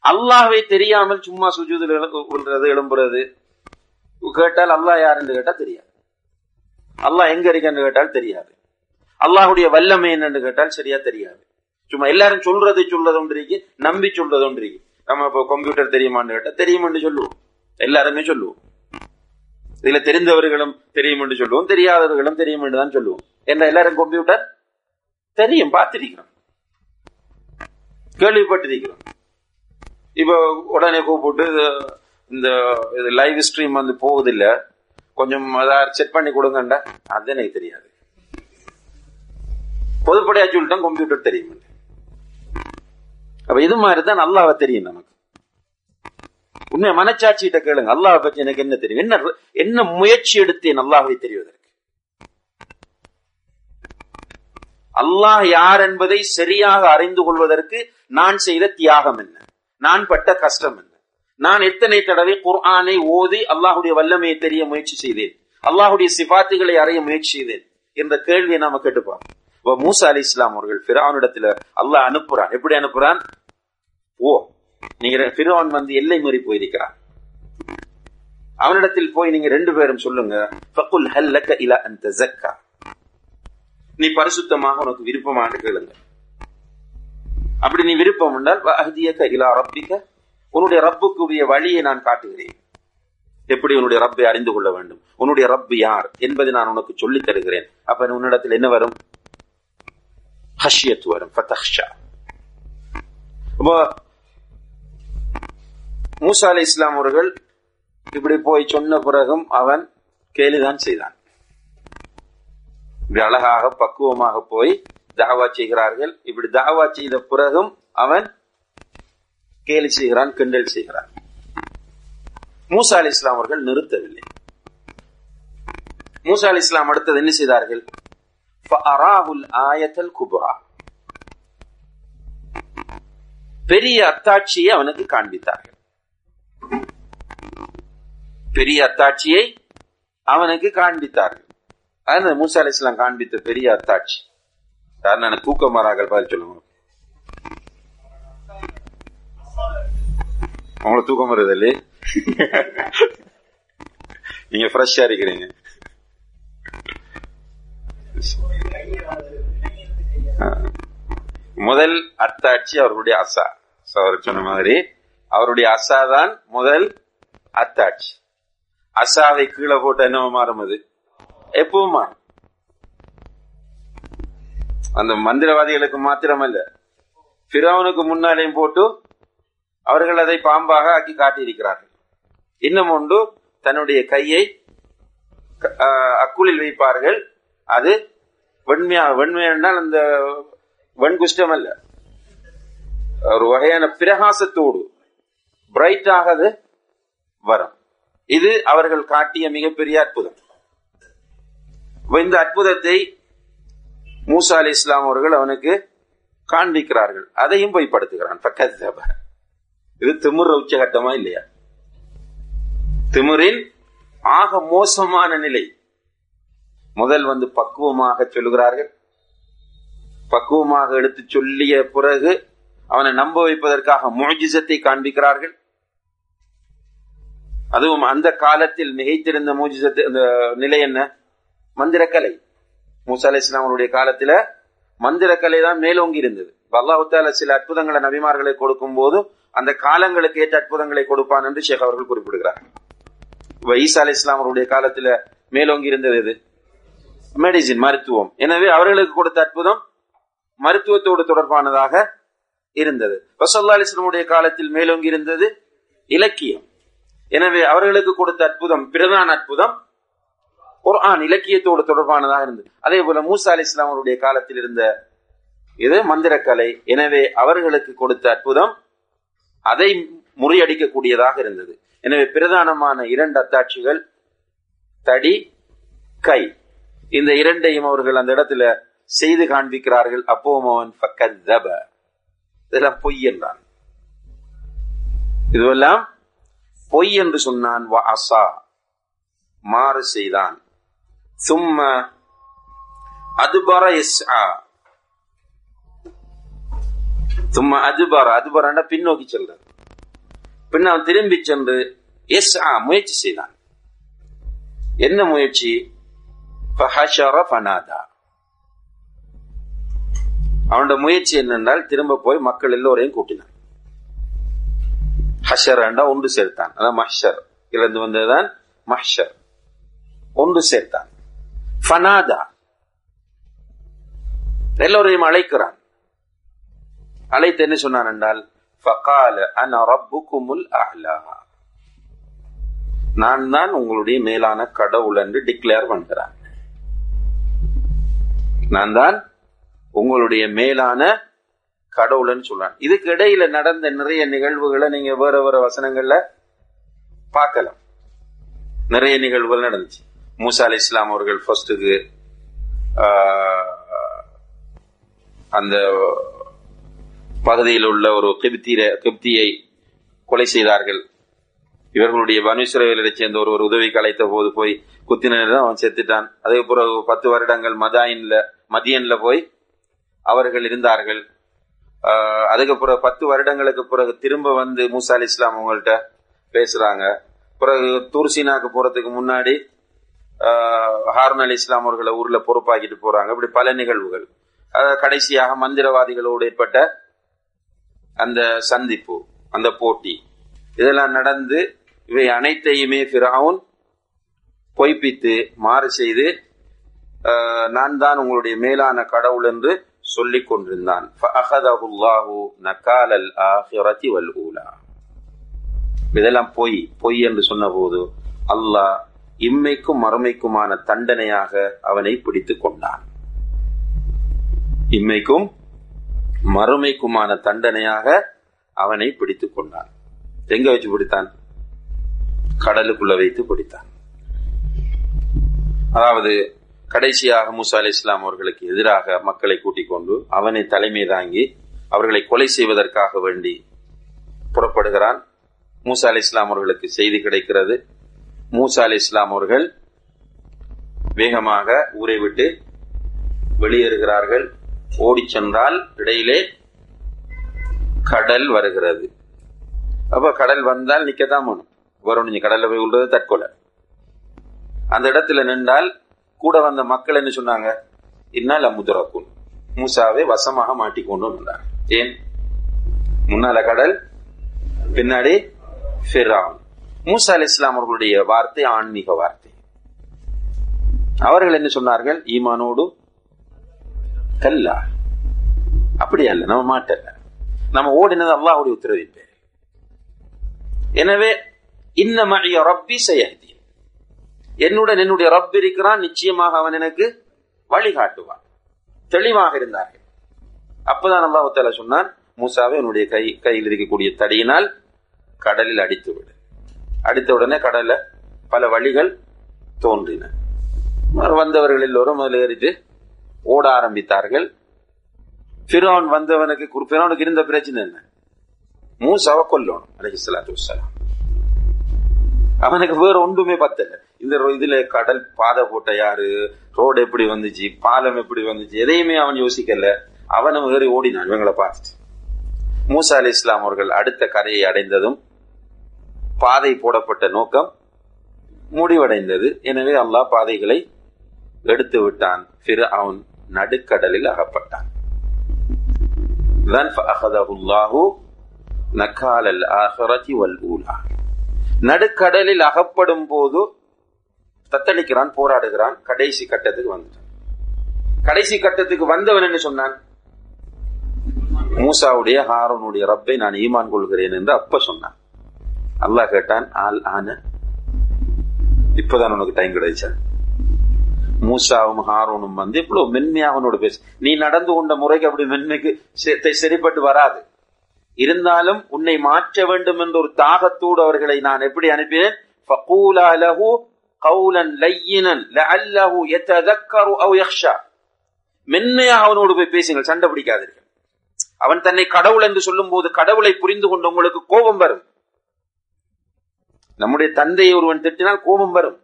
அல்லாஹை தெரியாமல் சும்மா சுஜூதில் விழுறது எழும்புறது கேட்டால் அல்லாஹ் யாருன்னு கேட்டால் தெரியாது. அல்லாஹ் எங்க இருக்கன்னு கேட்டால் தெரியாது. அல்லாஹுடைய வல்லமை என்னன்னு கேட்டால் சரியா தெரியாது. சும்மா எல்லாரும் சொல்றது சொல்றது ஒன்று இருக்கு நம்பி சொல்றது ஒன்று இருக்கு நம்ம இப்போ கம்ப்யூட்டர் தெரியுமான்னு கேட்டால் தெரியுமான்னு சொல்லுவோம். எல்லாருமே சொல்லுவோம். இதுல தெரிந்தவர்களும் தெரியும் என்று சொல்லுவோம் தெரியாதவர்களும் தெரியும் என்று தான் சொல்லுவோம். என்ன எல்லாரும் கம்ப்யூட்டர் தெரியும் பார்த்திருக்கிறோம். கேள்விப்பட்டிருக்கிறோம். இப்போ உடனே கூப்பிட்டு இந்த லைவ் ஸ்ட்ரீம் வந்து போகுதில்ல கொஞ்சம் அதாவது செக் பண்ணி கொடுங்கண்டா. அது எனக்கு தெரியாது. பொதுப்படையா சொல்லிட்டோம் கம்ப்யூட்டர் தெரியும். அப்ப இது மாதிரி தான் அல்லாஹ் தெரியும் நமக்கு. உண்மை மனச்சாட்சியிட்ட கேளுங்க. அல்லாஹ் பற்றி எனக்கு என்ன தெரியும்? என்ன என்ன முயற்சி எடுத்தேன் நல்லாவே தெரிவதற்கு? அல்லாஹ் யார் என்பதை சரியாக அறிந்து கொள்வதற்கு நான் செய்த தியாகம் என்ன? நான் பட்ட கஷ்டம் என்ன? நான் எத்தனை தடவை குர்ஆனை ஓதி அல்லாஹுடைய வல்லமையை தெரிய முயற்சி செய்தேன்? அல்லாஹுடைய சிபாத்துகளை அறிய முயற்சி செய்தேன்? என்ற கேள்வியை நாம கேட்டுப்போம். மூசா அலி இஸ்லாம் அவர்கள் பிரானிடத்துல அல்லாஹ் அனுப்புறான். எப்படி அனுப்புறான்? ஓ நீங்க பிறவன் வந்து எல்லை மீறி போயிருக்கிறான். அவனிடத்தில் போய் நீங்க ரெண்டு பேரும் சொல்லுங்க. ஃபக்குல் ஹல்லக இலா அந்த ஜக்கா நீ பரிசுத்தமாக உனக்கு விருப்பமாக கேளுங்க. அப்படி நீ விருப்பம் என்றால் இலா ரப்பிக்க உன்னுடைய ரப்புக்குரிய வழியை நான் காட்டுகிறேன். எப்படி உன்னுடைய ரப்பை அறிந்து கொள்ள வேண்டும்? உன்னுடைய ரப்பு யார் என்பதை நான் உனக்கு சொல்லித் தருகிறேன். அப்ப உன்னிடத்தில் என்ன வரும்? ஹஷியத் வரும். மூசா அலி இஸ்லாம் அவர்கள் இப்படி போய் சொன்ன பிறகும் அவன் கேலிதான் செய்தான். இப்படி அழகாக பக்குவமாக போய் தாவா செய்கிறார்கள். இப்படி தாவா செய்த பிறகும் அவன் கேலி செய்கிறான் கிண்டல் செய்கிறான். மூசா அலி இஸ்லாம் அவர்கள் நிறுத்தவில்லை. மூசா அலி இஸ்லாம் அடுத்தது என்ன செய்தார்கள்? ஆயத்தல் குபுரா. பெரிய அத்தாட்சியை அவனுக்கு காண்பித்தார்கள். பெரிய அத்தாட்சியை அவனுக்கு காண்பித்தார்கள். அதனால மூசா அலி இஸ்லாம் காண்பித்த பெரிய அத்தாட்சி. யாருன்னு தூக்கமாறார்கள் பதில் சொல்லுங்க. உங்களுக்கு தூக்கம் வருது இல்லையே? நீங்க ஃப்ரெஷ்ஷா இருக்கிறீங்க. முதல் அத்தாட்சி அவர்களுடைய அசா அவர் சொன்ன மாதிரி அவருடைய அசா தான் முதல் அத்தாட்சி அசாவை கீழே போட்டு என்னவோ மாறும் அது? எப்பவும் மாறும் அந்த மந்திரவாதிகளுக்கு மாத்திரமல்ல. பிறவனுக்கு முன்னாலேயும் போட்டு அவர்கள் அதை பாம்பாக ஆக்கி காட்டியிருக்கிறார்கள். இன்னும் ஒன்று தன்னுடைய கையை அக்குளில் வைப்பார்கள். அது வெண்மையா வெண்மையானால் அந்த வெண்குஷ்டம் அல்ல. ஒரு வகையான பிரகாசத்தோடு பிரைட்டாக அது வரும். இது அவர்கள் காட்டிய மிகப்பெரிய அற்புதம். இந்த அற்புதத்தை மூசா அலி இஸ்லாம் அவர்கள் அவனுக்கு காண்பிக்கிறார்கள். அதையும் பொய்ப்படுத்துகிறான். பக்கத்து இது திமுற உச்சகட்டமா இல்லையா? திமுறின் ஆக மோசமான நிலை. முதல் வந்து பக்குவமாக சொல்லுகிறார்கள். பக்குவமாக எடுத்து சொல்லிய பிறகு அவனை நம்ப வைப்பதற்காக மோஜிசத்தை காண்பிக்கிறார்கள். அதுவும் அந்த காலத்தில் மிகைத்திருந்த மூஜிசத்து அந்த நிலை என்ன? மந்திரக்கலை. மூசா அலி இஸ்லாமனுடைய காலத்துல மந்திரக்கலை தான் மேலோங்கி இருந்தது. அல்லாஹால சில அற்புதங்களை நபிமார்களை கொடுக்கும் போது அந்த காலங்களுக்கு ஏற்ற அற்புதங்களை கொடுப்பான் என்று ஷேக் அவர்கள் குறிப்பிடுகிறார். இப்ப ஈசா இஸ்லாம் இஸ்லாமருடைய காலத்துல மேலோங்கி இருந்தது எது? மெடிசின் மருத்துவம். எனவே அவர்களுக்கு கொடுத்த அற்புதம் மருத்துவத்தோடு தொடர்பானதாக இருந்தது. ரசல்லா அலிஸ்லமுடைய காலத்தில் மேலோங்கி இருந்தது இலக்கியம். எனவே அவர்களுக்கு கொடுத்த அற்புதம் பிரதான அற்புதம் குர்ஆன் இலக்கியத்தோடு தொடர்பானதாக இருந்தது. அதே போல மூசா அலி இஸ்லாமருடைய காலத்தில் இருந்த இது மந்திரக்கலை. எனவே அவர்களுக்கு கொடுத்த அற்புதம் அதை முறியடிக்கக்கூடியதாக இருந்தது. எனவே பிரதானமான இரண்டு அத்தாட்சிகள் தடி கை. இந்த இரண்டையும் அவர்கள் அந்த இடத்துல செய்து காண்பிக்கிறார்கள். அப்போவும் அவன் ஃபக்கத்தப. இதெல்லாம் பொய் என்றான். இதுவெல்லாம் பொய் என்று சொன்னான். வா அசா. மாறு செய்தான். சும்மா அதுபர இஸ்ஆ சும்மா அதுபர அதுபரண்டா பின்னோக்கி செல்றார் பின் அவன் திரும்பி சென்று எஸ் முயற்சி செய்தான் என்ன முயற்சி அவனோட முயற்சி என்னென்றால் திரும்ப போய் மக்கள் எல்லோரையும் கூட்டினான் ஹஷரண்டா ஒன்று சேர்த்தான் அதான் மஷர் இழந்து வந்ததுதான் மஷர் ஒன்று சேர்த்தான் ஃபனாதா எல்லோரையும் அழைக்கிறான் அழைத்து என்ன சொன்னான் என்றால் நான் தான் உங்களுடைய மேலான கடவுள் என்று டிக்ளேர் பண்கிறான். நான் தான் உங்களுடைய மேலான கடவுள்னு சொல்றான். இதுக்கு இடையில நடந்த நிறைய நிகழ்வுகளை நீங்க வேற வேற வசனங்கள்ல பார்க்கலாம். நிறைய நிகழ்வுகள் நடந்துச்சு. மூசா அலி இஸ்லாம் அவர்கள் ஃபர்ஸ்டுக்கு அந்த பகுதியில் உள்ள ஒரு கிப்தீர கிப்தியை கொலை செய்தார்கள். இவர்களுடைய வனுசுரவியலை சேர்ந்த ஒரு ஒரு உதவிக்கு அழைத்த போது போய் குத்தினர் அவன் செத்துட்டான். அதே பிறகு பத்து வருடங்கள் மதாயின்ல மதியன்ல போய் அவர்கள் இருந்தார்கள். அதுக்கு பிறகு பத்து வருடங்களுக்கு பிறகு திரும்ப வந்து மூசா அலி இஸ்லாம் அவங்கள்ட்ட பேசுறாங்க. பிறகு தூர்சீனாக்கு போறதுக்கு முன்னாடி ஆஹ் ஹாரூன் அலி இஸ்லாம் அவர்களை ஊர்ல பொறுப்பாக்கிட்டு போறாங்க. இப்படி பல நிகழ்வுகள். கடைசியாக மந்திரவாதிகளோடு ஏற்பட்ட அந்த சந்திப்பு அந்த போட்டி. இதெல்லாம் நடந்து இவை அனைத்தையுமே ஃபிரவுன் பொய்ப்பித்து மாறு செய்து நான் தான் உங்களுடைய மேலான கடவுள் என்று சொல்லிக் கொண்டிருந்தான். இதெல்லாம் பொய் பொய் என்று சொன்னபோது அல்லாஹ் இம்மைக்கும் மறுமைக்குமான தண்டனையாக அவனை பிடித்துக் கொண்டான். இம்மைக்கும் மறுமைக்குமான தண்டனையாக அவனை பிடித்துக் கொண்டான். எங்க வச்சு பிடித்தான்? கடலுக்குள்ள வைத்து பிடித்தான். அதாவது கடைசியாக மூசா அலி இஸ்லாம் அவர்களுக்கு எதிராக மக்களை கூட்டிக் கொண்டு அவனை தலைமை தாங்கி அவர்களை கொலை செய்வதற்காக வேண்டி புறப்படுகிறான். மூசா அலி இஸ்லாம் அவர்களுக்கு செய்தி கிடைக்கிறது. மூசா அலி இஸ்லாம் அவர்கள் வேகமாக ஊரை விட்டு வெளியேறுகிறார்கள். ஓடி சென்றால் இடையிலே கடல் வருகிறது. அப்ப கடல் வந்தால் நிக்கத்தான் வேணும் வரும் நீங்க கடல்ல போய் விழுறது தற்கொலை. அந்த இடத்துல நின்றால் கூட வந்த மக்கள் என்ன சொன்னாங்க? இன்னால் அமுதுரக்கும் மூசாவை வசமாக மாட்டிக்கொண்டு வந்தார். ஏன்? முன்னால கடல் பின்னாடி ஃபிரௌன். மூசா அலி இஸ்லாம் அவர்களுடைய வார்த்தை ஆன்மீக வார்த்தை. அவர்கள் என்ன சொன்னார்கள்? ஈமானோடு கல்லா. அப்படியா அல்ல நம்ம மாட்டல்ல. நம்ம ஓடினது அல்லாஹுடைய உத்தரவின் பேர் எனவே இன்னமழிய ரப்பி செய்யதி என்னுடன் என்னுடைய ரப் இருக்கிறான் நிச்சயமாக அவன் எனக்கு வழிகாட்டுவான் தெளிவாக இருந்தார்கள். அப்பதான் அல்லாஹ் தாலா சொன்னான் மூசாவை என்னுடைய கை கையில் இருக்கக்கூடிய தடியினால் கடலில் அடித்து விடு அடித்த உடனே கடல்ல பல வழிகள் தோன்றின. வந்தவர்கள் எல்லோரும் அதில் ஏறிட்டு ஓட ஆரம்பித்தார்கள். பிறவன் வந்தவனுக்கு பிறவனுக்கு இருந்த பிரச்சனை என்ன? மூசாவை கொல்லணும் அலஹி சலாத்து வலாம் அவனுக்கு வேற ஒன்றுமே பத்தல. இந்த ரோ- இதுல கடல் பாதை போட்ட யாரு? ரோடு எப்படி வந்துச்சு? பாலம் எப்படி வந்துச்சு? எதையுமே அவன் யோசிக்கல. அவனும் ஏறி ஓடினான் இவங்களை பார்த்துட்டு. மூசா அலி இஸ்லாம் அவர்கள் அடுத்த கரையை அடைந்ததும் பாதை போடப்பட்ட நோக்கம் முடிவடைந்தது. எனவே அல்லாஹ் பாதைகளை எடுத்து விட்டான். பிற அவன் நடுக்கடலில் அகப்பட்டான். நடுக்கடலில் அகப்படும் போது தத்தளிக்கிறான் போராடுகிறான் கடைசி கட்டத்துக்கு வந்துட்டான். கடைசி கட்டத்துக்கு வந்தவன் என்ன சொன்னான்? மூசாவுடைய ஹாரனுடைய ரப்பை நான் ஈமான் கொள்கிறேன் என்று அப்ப சொன்னான். அல்லாஹ் கேட்டான் ஆல் ஆன இப்பதான் உனக்கு டைம் கிடைச்சேன் மூசாவும் ஹாரோனும் வந்து இவ்வளவு மென்மையா அவனோட பேசு. நீ நடந்து கொண்ட முறைக்கு அப்படி மென்மைக்கு சரிப்பட்டு வராது. இருந்தாலும் உன்னை மாற்ற வேண்டும் என்ற ஒரு தாகத்தோடு அவர்களை நான் எப்படி அனுப்பினேன்? மென்மையாக அவனோடு போய் பேசுங்கள் சண்டை பிடிக்காதீர்கள். அவன் தன்னை கடவுள் என்று சொல்லும் போது கடவுளை புரிந்து கொண்டு உங்களுக்கு கோபம் வரும். நம்முடைய தந்தையை ஒருவன் திட்டினால் கோபம் வரும்.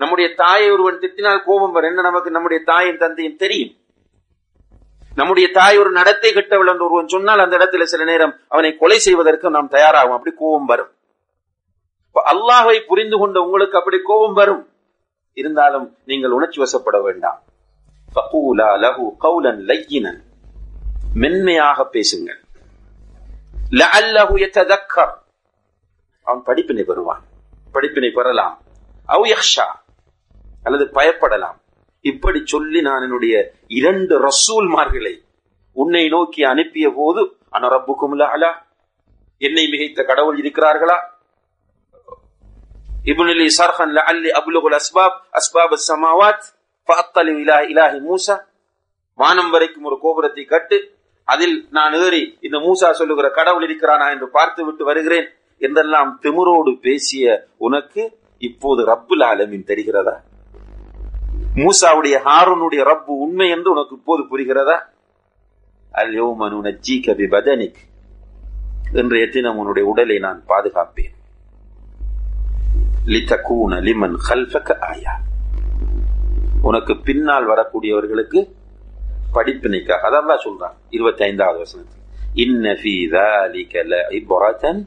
நம்முடைய தாயை ஒருவன் திட்டினால் கோபம் வரும். என்ன நமக்கு? நம்முடைய தாயும் தந்தையும் தெரியும். நம்முடைய தாய் ஒரு நடத்தை கெட்டவள் என்று ஒருவன் சொன்னால் அந்த இடத்துல சில நேரம் அவனை கொலை செய்வதற்கு நாம் தயாராகும். அப்படி கோபம் வரும். அல்லாஹை புரிந்து கொண்ட உங்களுக்கு அப்படி கோபம் வரும். இருந்தாலும் நீங்கள் உணர்ச்சி வசப்பட வேண்டாம். மென்மையாக பேசுங்கள். அவன் படிப்பினை பெறுவான். படிப்பினை பெறலாம். அவு யக்ஷா அல்லது பயப்படலாம். இப்படி சொல்லி நான் என்னுடைய இரண்டு ரசூல்மார்களை உன்னை நோக்கி அனுப்பிய போது அனரப்புக்கும் அலா என்னை மிகைத்த கடவுள் இருக்கிறார்களா? இபுனலி சர்ஹன் லஅல்லி அப்லுகுல் அஸ்பாப் அஸ்பாப் அஸ்-சமாவாத் ஃபஅத்தலி இலா இலாஹி மூசா. வானம் வரைக்கும் ஒரு கோபுரத்தை கட்டு அதில் நான் ஏறி இந்த மூசா சொல்லுகிற கடவுள் இருக்கிறானா என்று பார்த்து விட்டு வருகிறேன் என்றெல்லாம் திமுரோடு பேசிய உனக்கு இப்போது ரப்புல் ஆலமின் தெரிகிறதா? மூசாவுடைய ஹாரனுடைய ரப்பு உண்மை என்று உனக்கு இப்போது புரிகிறதா? அல்யோமனு ஜி கபி பதனிக் இன்றைய தினம் உன்னுடைய உடலை நான் பாதுகாப்பேன். லிதகூன லிமன் ஹல்ஃபக ஆயா. உனக்கு பின்னால் வரக்கூடியவர்களுக்கு படிப்பினைக்காக அதெல்லாம் சொல்றான் இருபத்தி ஐந்தாவது வசனத்தில் இன்னஃபி தாலிக லஇப்ரதன்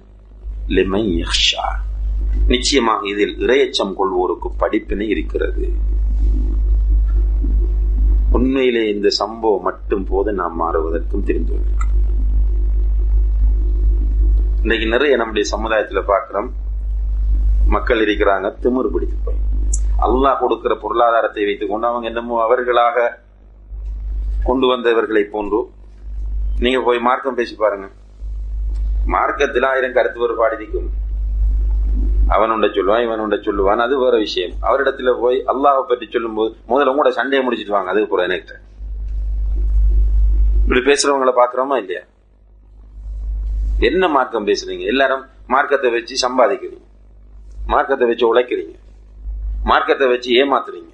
லிமன் யக்ஷா நிச்சயமாக இதில் இரையச்சம் கொள்வோருக்கு படிப்பினை இருக்கிறது. உண்மையிலே இந்த சம்பவம் மட்டும் போது நாம் மாறுவதற்கும் தெரிந்து இன்னைக்கு நிறைய நம்முடைய சமுதாயத்துல பாக்குறோம் மக்கள் இருக்கிறாங்க திமிரு பிடித்து போய். அல்லாஹ் கொடுக்கிற பொருளாதாரத்தை வைத்துக் கொண்டு அவங்க என்னமோ அவர்களாக கொண்டு வந்தவர்களை போன்று. நீங்க போய் மார்க்கம் பேசி பாருங்க. மார்க்கத்தில் ஆயிரம் கருத்து வேறுபாடு இருக்கும். அவன் உண்ட சொல்லுவான் இவன் உண்ட சொல்லுவான். அது வேற விஷயம். அவரிடத்துல போய் அல்லாஹை பற்றி சொல்லும் போது முதல்ல உங்களோட சண்டையை முடிச்சிட்டு வாங்க. அது கூட எனக்கு இப்படி பேசுறவங்களை பாக்குறோமா இல்லையா? என்ன மார்க்கம் பேசுறீங்க? எல்லாரும் மார்க்கத்தை வச்சு சம்பாதிக்கிறீங்க. மார்க்கத்தை வச்சு உழைக்கிறீங்க. மார்க்கத்தை வச்சு ஏமாத்துறீங்க.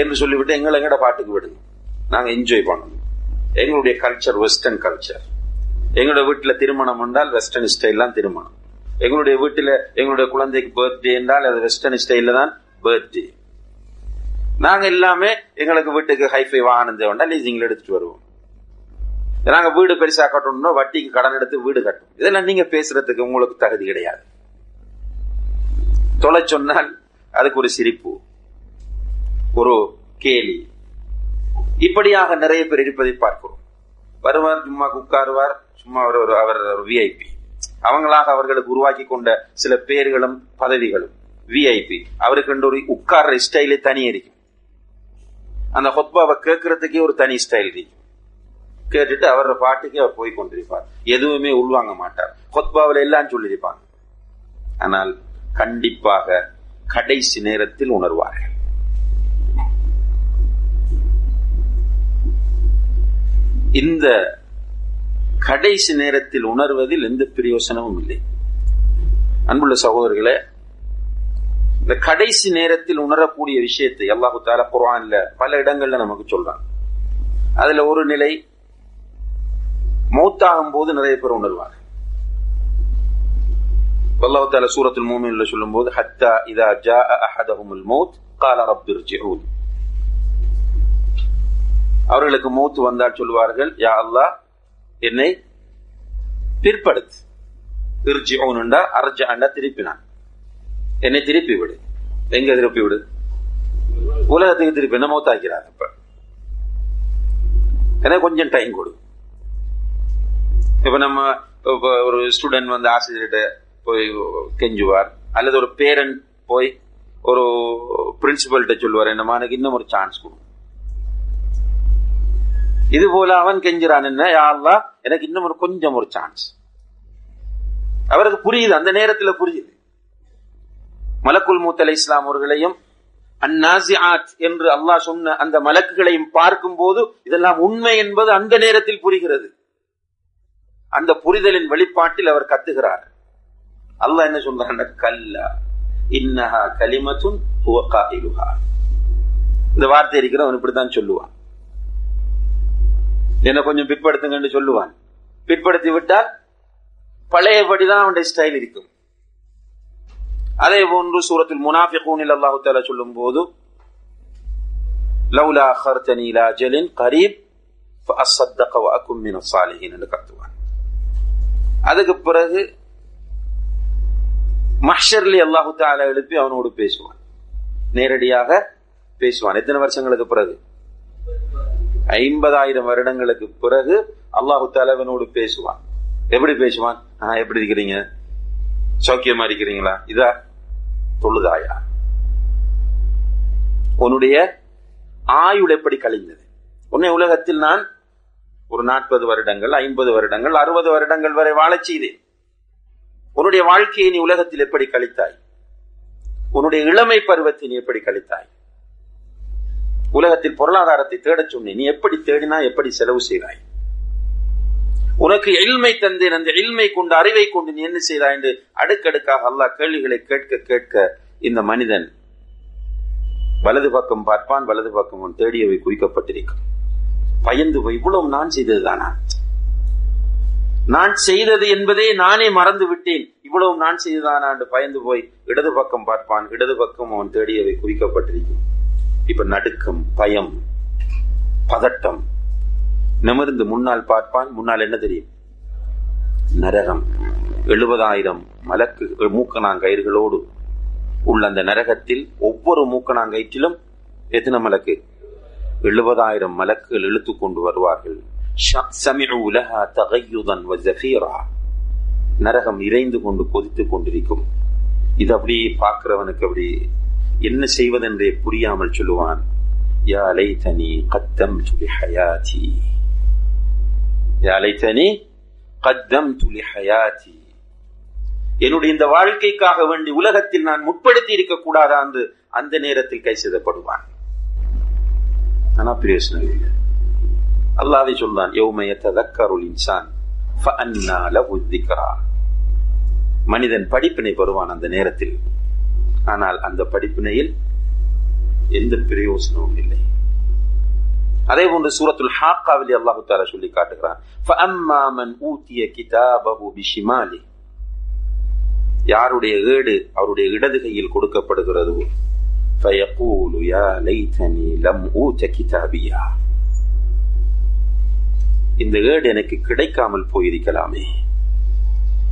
என்று சொல்லிவிட்டு எங்களை எங்கட பாட்டுக்கு விடுங்க. நாங்க என்ஜாய் பண்ணணும். எங்களுடைய கல்ச்சர் வெஸ்டர்ன் கல்ச்சர் எங்களோட வீட்டுல திருமணம் என்றால் வெஸ்டர்ன் ஸ்டைல் தான் திருமணம். எங்களுடைய வீட்டில் எங்களுடைய குழந்தைக்கு பர்த்டே என்றால் அது வெஸ்டர்ன் ஸ்டைல தான் பர்த்டே நாங்க எல்லாமே எங்களுக்கு வீட்டுக்கு ஹைஃபை வாகனம் தேவைண்டா லீசிங்ல எடுத்துட்டு வருவோம். நாங்க வீடு பெருசா கட்டணும்னா வட்டிக்கு கடன் எடுத்து வீடு கட்டணும். இதெல்லாம் நீங்க பேசுறதுக்கு உங்களுக்கு தகுதி கிடையாது. தொலை சொன்னால் அதுக்கு ஒரு சிரிப்பு ஒரு கேலி. இப்படியாக நிறைய பேர் இருப்பதை பார்க்கிறோம். வருவார் சும்மா உட்காருவார் சும்மா அவர் ஒரு அவர் ஒரு விஐபி அவங்களாக அவர்களுக்கு உருவாக்கி கொண்ட சில பேர்களும் பதவிகளும். விஐபி அவருக்கு ஒரு உட்கார்ற ஸ்டைலே தனி இருக்கும். அந்த ஹொத்பாவை கேட்கறதுக்கே ஒரு தனி ஸ்டைல் இருக்கும். கேட்டுட்டு அவரோட பாட்டுக்கே அவர் போய் கொண்டிருப்பார். எதுவுமே உள்வாங்க மாட்டார். ஹொத்பாவில் எல்லாம் சொல்லியிருப்பாங்க. ஆனால் கண்டிப்பாக கடைசி நேரத்தில் உணர்வார்கள். இந்த கடைசி நேரத்தில் உணர்வதில் எந்த பிரயோசனமும் இல்லை. அன்புள்ள சகோதரர்களே இந்த கடைசி நேரத்தில் உணரக்கூடிய விஷயத்தை அல்லாஹு தால குரான்ல பல இடங்கள்ல நமக்கு சொல்றான். அதுல ஒரு நிலை மௌத்தாகும் போது நிறைய பேர் உணர்வாங்க. அல்லாஹு தால சூரத்தில் மூமின்ல சொல்லும் போது ஹத்தா இதா ஜா அஹதஹுமுல் மௌத் கால ரப்பிர்ஜிஊன் அவர்களுக்கு மூத்து வந்தால் சொல்வார்கள் யா அல்லாஹ் என்னை பிற்படுத்து. திருச்சிஓனுண்டா அரஜ அண்டா திருப்பினான் என்னை திருப்பி விடு எங்க திருப்பி விடு உலகத்துக்கு திருப்பி என்ன மௌத்தாக்கிறார் இப்ப எனக்கு கொஞ்சம் டைம் கொடு இப்ப நம்ம ஒரு ஸ்டூடெண்ட் வந்து ஆசிரியர்கிட்ட போய் கெஞ்சுவார் அல்லது ஒரு பேரண்ட் போய் ஒரு பிரின்சிபல்கிட்ட சொல்லுவார் என்னமா எனக்கு இன்னும் ஒரு சான்ஸ் கொடுக்கும் இது போல அவன் கெஞ்சுறான் என்ன? யாழ்லா எனக்கு இன்னும் ஒரு கொஞ்சம் ஒரு சான்ஸ் அவருக்கு புரியுது அந்த நேரத்தில் புரியுது. மலக்குல் மூத்தலை இஸ்லாம் அவர்களையும் அந்நாசிஆத் என்று அல்லாஹ் சொன்ன அந்த மலக்குகளையும் பார்க்கும் போது இதெல்லாம் உண்மை என்பது அந்த நேரத்தில் புரிகிறது. அந்த புரிதலின் வெளிப்பாட்டில் அவர் கத்துகிறார். அல்லாஹ் என்ன சொல்றான்? கல்லா இன்னஹா கலிமத்துன் இந்த வார்த்தை இருக்கிறவன் இப்படித்தான் சொல்லுவான். என்ன கொஞ்சம் பிற்படுத்துங்கன்னு சொல்லுவான். பிற்படுத்தி விட்டால் பழையபடிதான் அவனுடைய ஸ்டைல் இருக்கும். அதே போன்று சூரத்தில் முனாஃபிகூனில் அல்லாஹு தாலா சொல்லும் போது லவுலா ஹர்தனி இலா ஜலின் கரீப் அசத்தக வாக்கும் மின சாலிஹின் என்று கத்துவான் அதுக்கு பிறகு மஷர்லி அல்லாஹு தாலா எழுப்பி அவனோடு பேசுவான். நேரடியாக பேசுவான். எத்தனை வருஷங்களுக்கு பிறகு? ஐம்பதாயிரம் வருடங்களுக்கு பிறகு அல்லாஹு தலைவனோடு பேசுவான். எப்படி பேசுவான்? ஆஹ் எப்படி இருக்கிறீங்க? சௌக்கியமா இருக்கிறீங்களா? இதா தொழுதாயா? உன்னுடைய ஆயுள் எப்படி கழிந்தது? உன்னை உலகத்தில் நான் ஒரு நாற்பது வருடங்கள் ஐம்பது வருடங்கள் அறுபது வருடங்கள் வரை வாழச் செய்தேன். உன்னுடைய வாழ்க்கையை நீ உலகத்தில் எப்படி கழித்தாய்? உன்னுடைய இளமை பருவத்தை நீ எப்படி கழித்தாய்? உலகத்தில் பொருளாதாரத்தை தேடச் சொன்னேன். நீ எப்படி தேடினா எப்படி செலவு செய்தாய்? உனக்கு எல்மை தந்தேன். அந்த எல்மை கொண்டு அறிவை கொண்டு நீ என்ன செய்தாய் என்று அடுக்கடுக்காக அல்லாஹ் கேள்விகளை கேட்க கேட்க இந்த மனிதன் வலது பக்கம் பார்ப்பான் வலது பக்கம் தேடியவை குவிக்கப்பட்டிருக்கும் பயந்து போய் இவ்வளவு நான் செய்ததுதானா நான் செய்தது என்பதே நானே மறந்து விட்டேன். இவ்வளவு நான் செய்ததானா என்று பயந்து போய் இடது பக்கம் பார்ப்பான் இடது பக்கம் அவன் தேடியவை குவிக்கப்பட்டிருக்கும் இப்ப நடுக்கம் பயம் பதட்டம். நிமிர்ந்து முன்னால் பார்ப்பான் முன்னால் என்ன தெரியும்? நரகம். எழுபதாயிரம் மலக்கு மூக்கணாங்கயிர்களோடு உள்ள அந்த நரகத்தில் ஒவ்வொரு மூக்கணாங்கயிற்றிலும் எத்தனை மலக்கு? எழுபதாயிரம் மலக்குகள் இழுத்து கொண்டு வருவார்கள். நரகம் இறைந்து கொண்டு கொதித்துக் கொண்டிருக்கும். இது அப்படியே பார்க்கிறவனுக்கு அப்படி என்ன செய்வதென்றே புரியாமல் சொல்லுவான் யா லைத்தனி கத்தம் துலி ஹயாதி யா லைத்தனி கத்தம் துலி ஹயாதி என்னுடைய இந்த வாழ்க்கைக்காக வேண்டி உலகத்தில் நான் முற்படுத்தி இருக்க கூடாதா என்று அந்த நேரத்தில் கை செய்தப்படுவான் ஆனா பிரயோசனம் இல்லை. அல்லாதை சொல்றான் யௌமைய இன்சான் மனிதன் படிப்பினை பெறுவான் அந்த நேரத்தில். ஆனால் அந்த படிப்பினையில் எந்த பிரயோசனமும் இல்லை. அதே போன்று சூரத்துல் ஹாக்காவிலே அல்லாஹு தாரா சொல்லி காட்டுகிறான். யாருடைய ஏடு அவருடைய இடது கையில் கொடுக்கப்படுகிறது இந்த ஏடு எனக்கு கிடைக்காமல் போயிருக்கலாமே.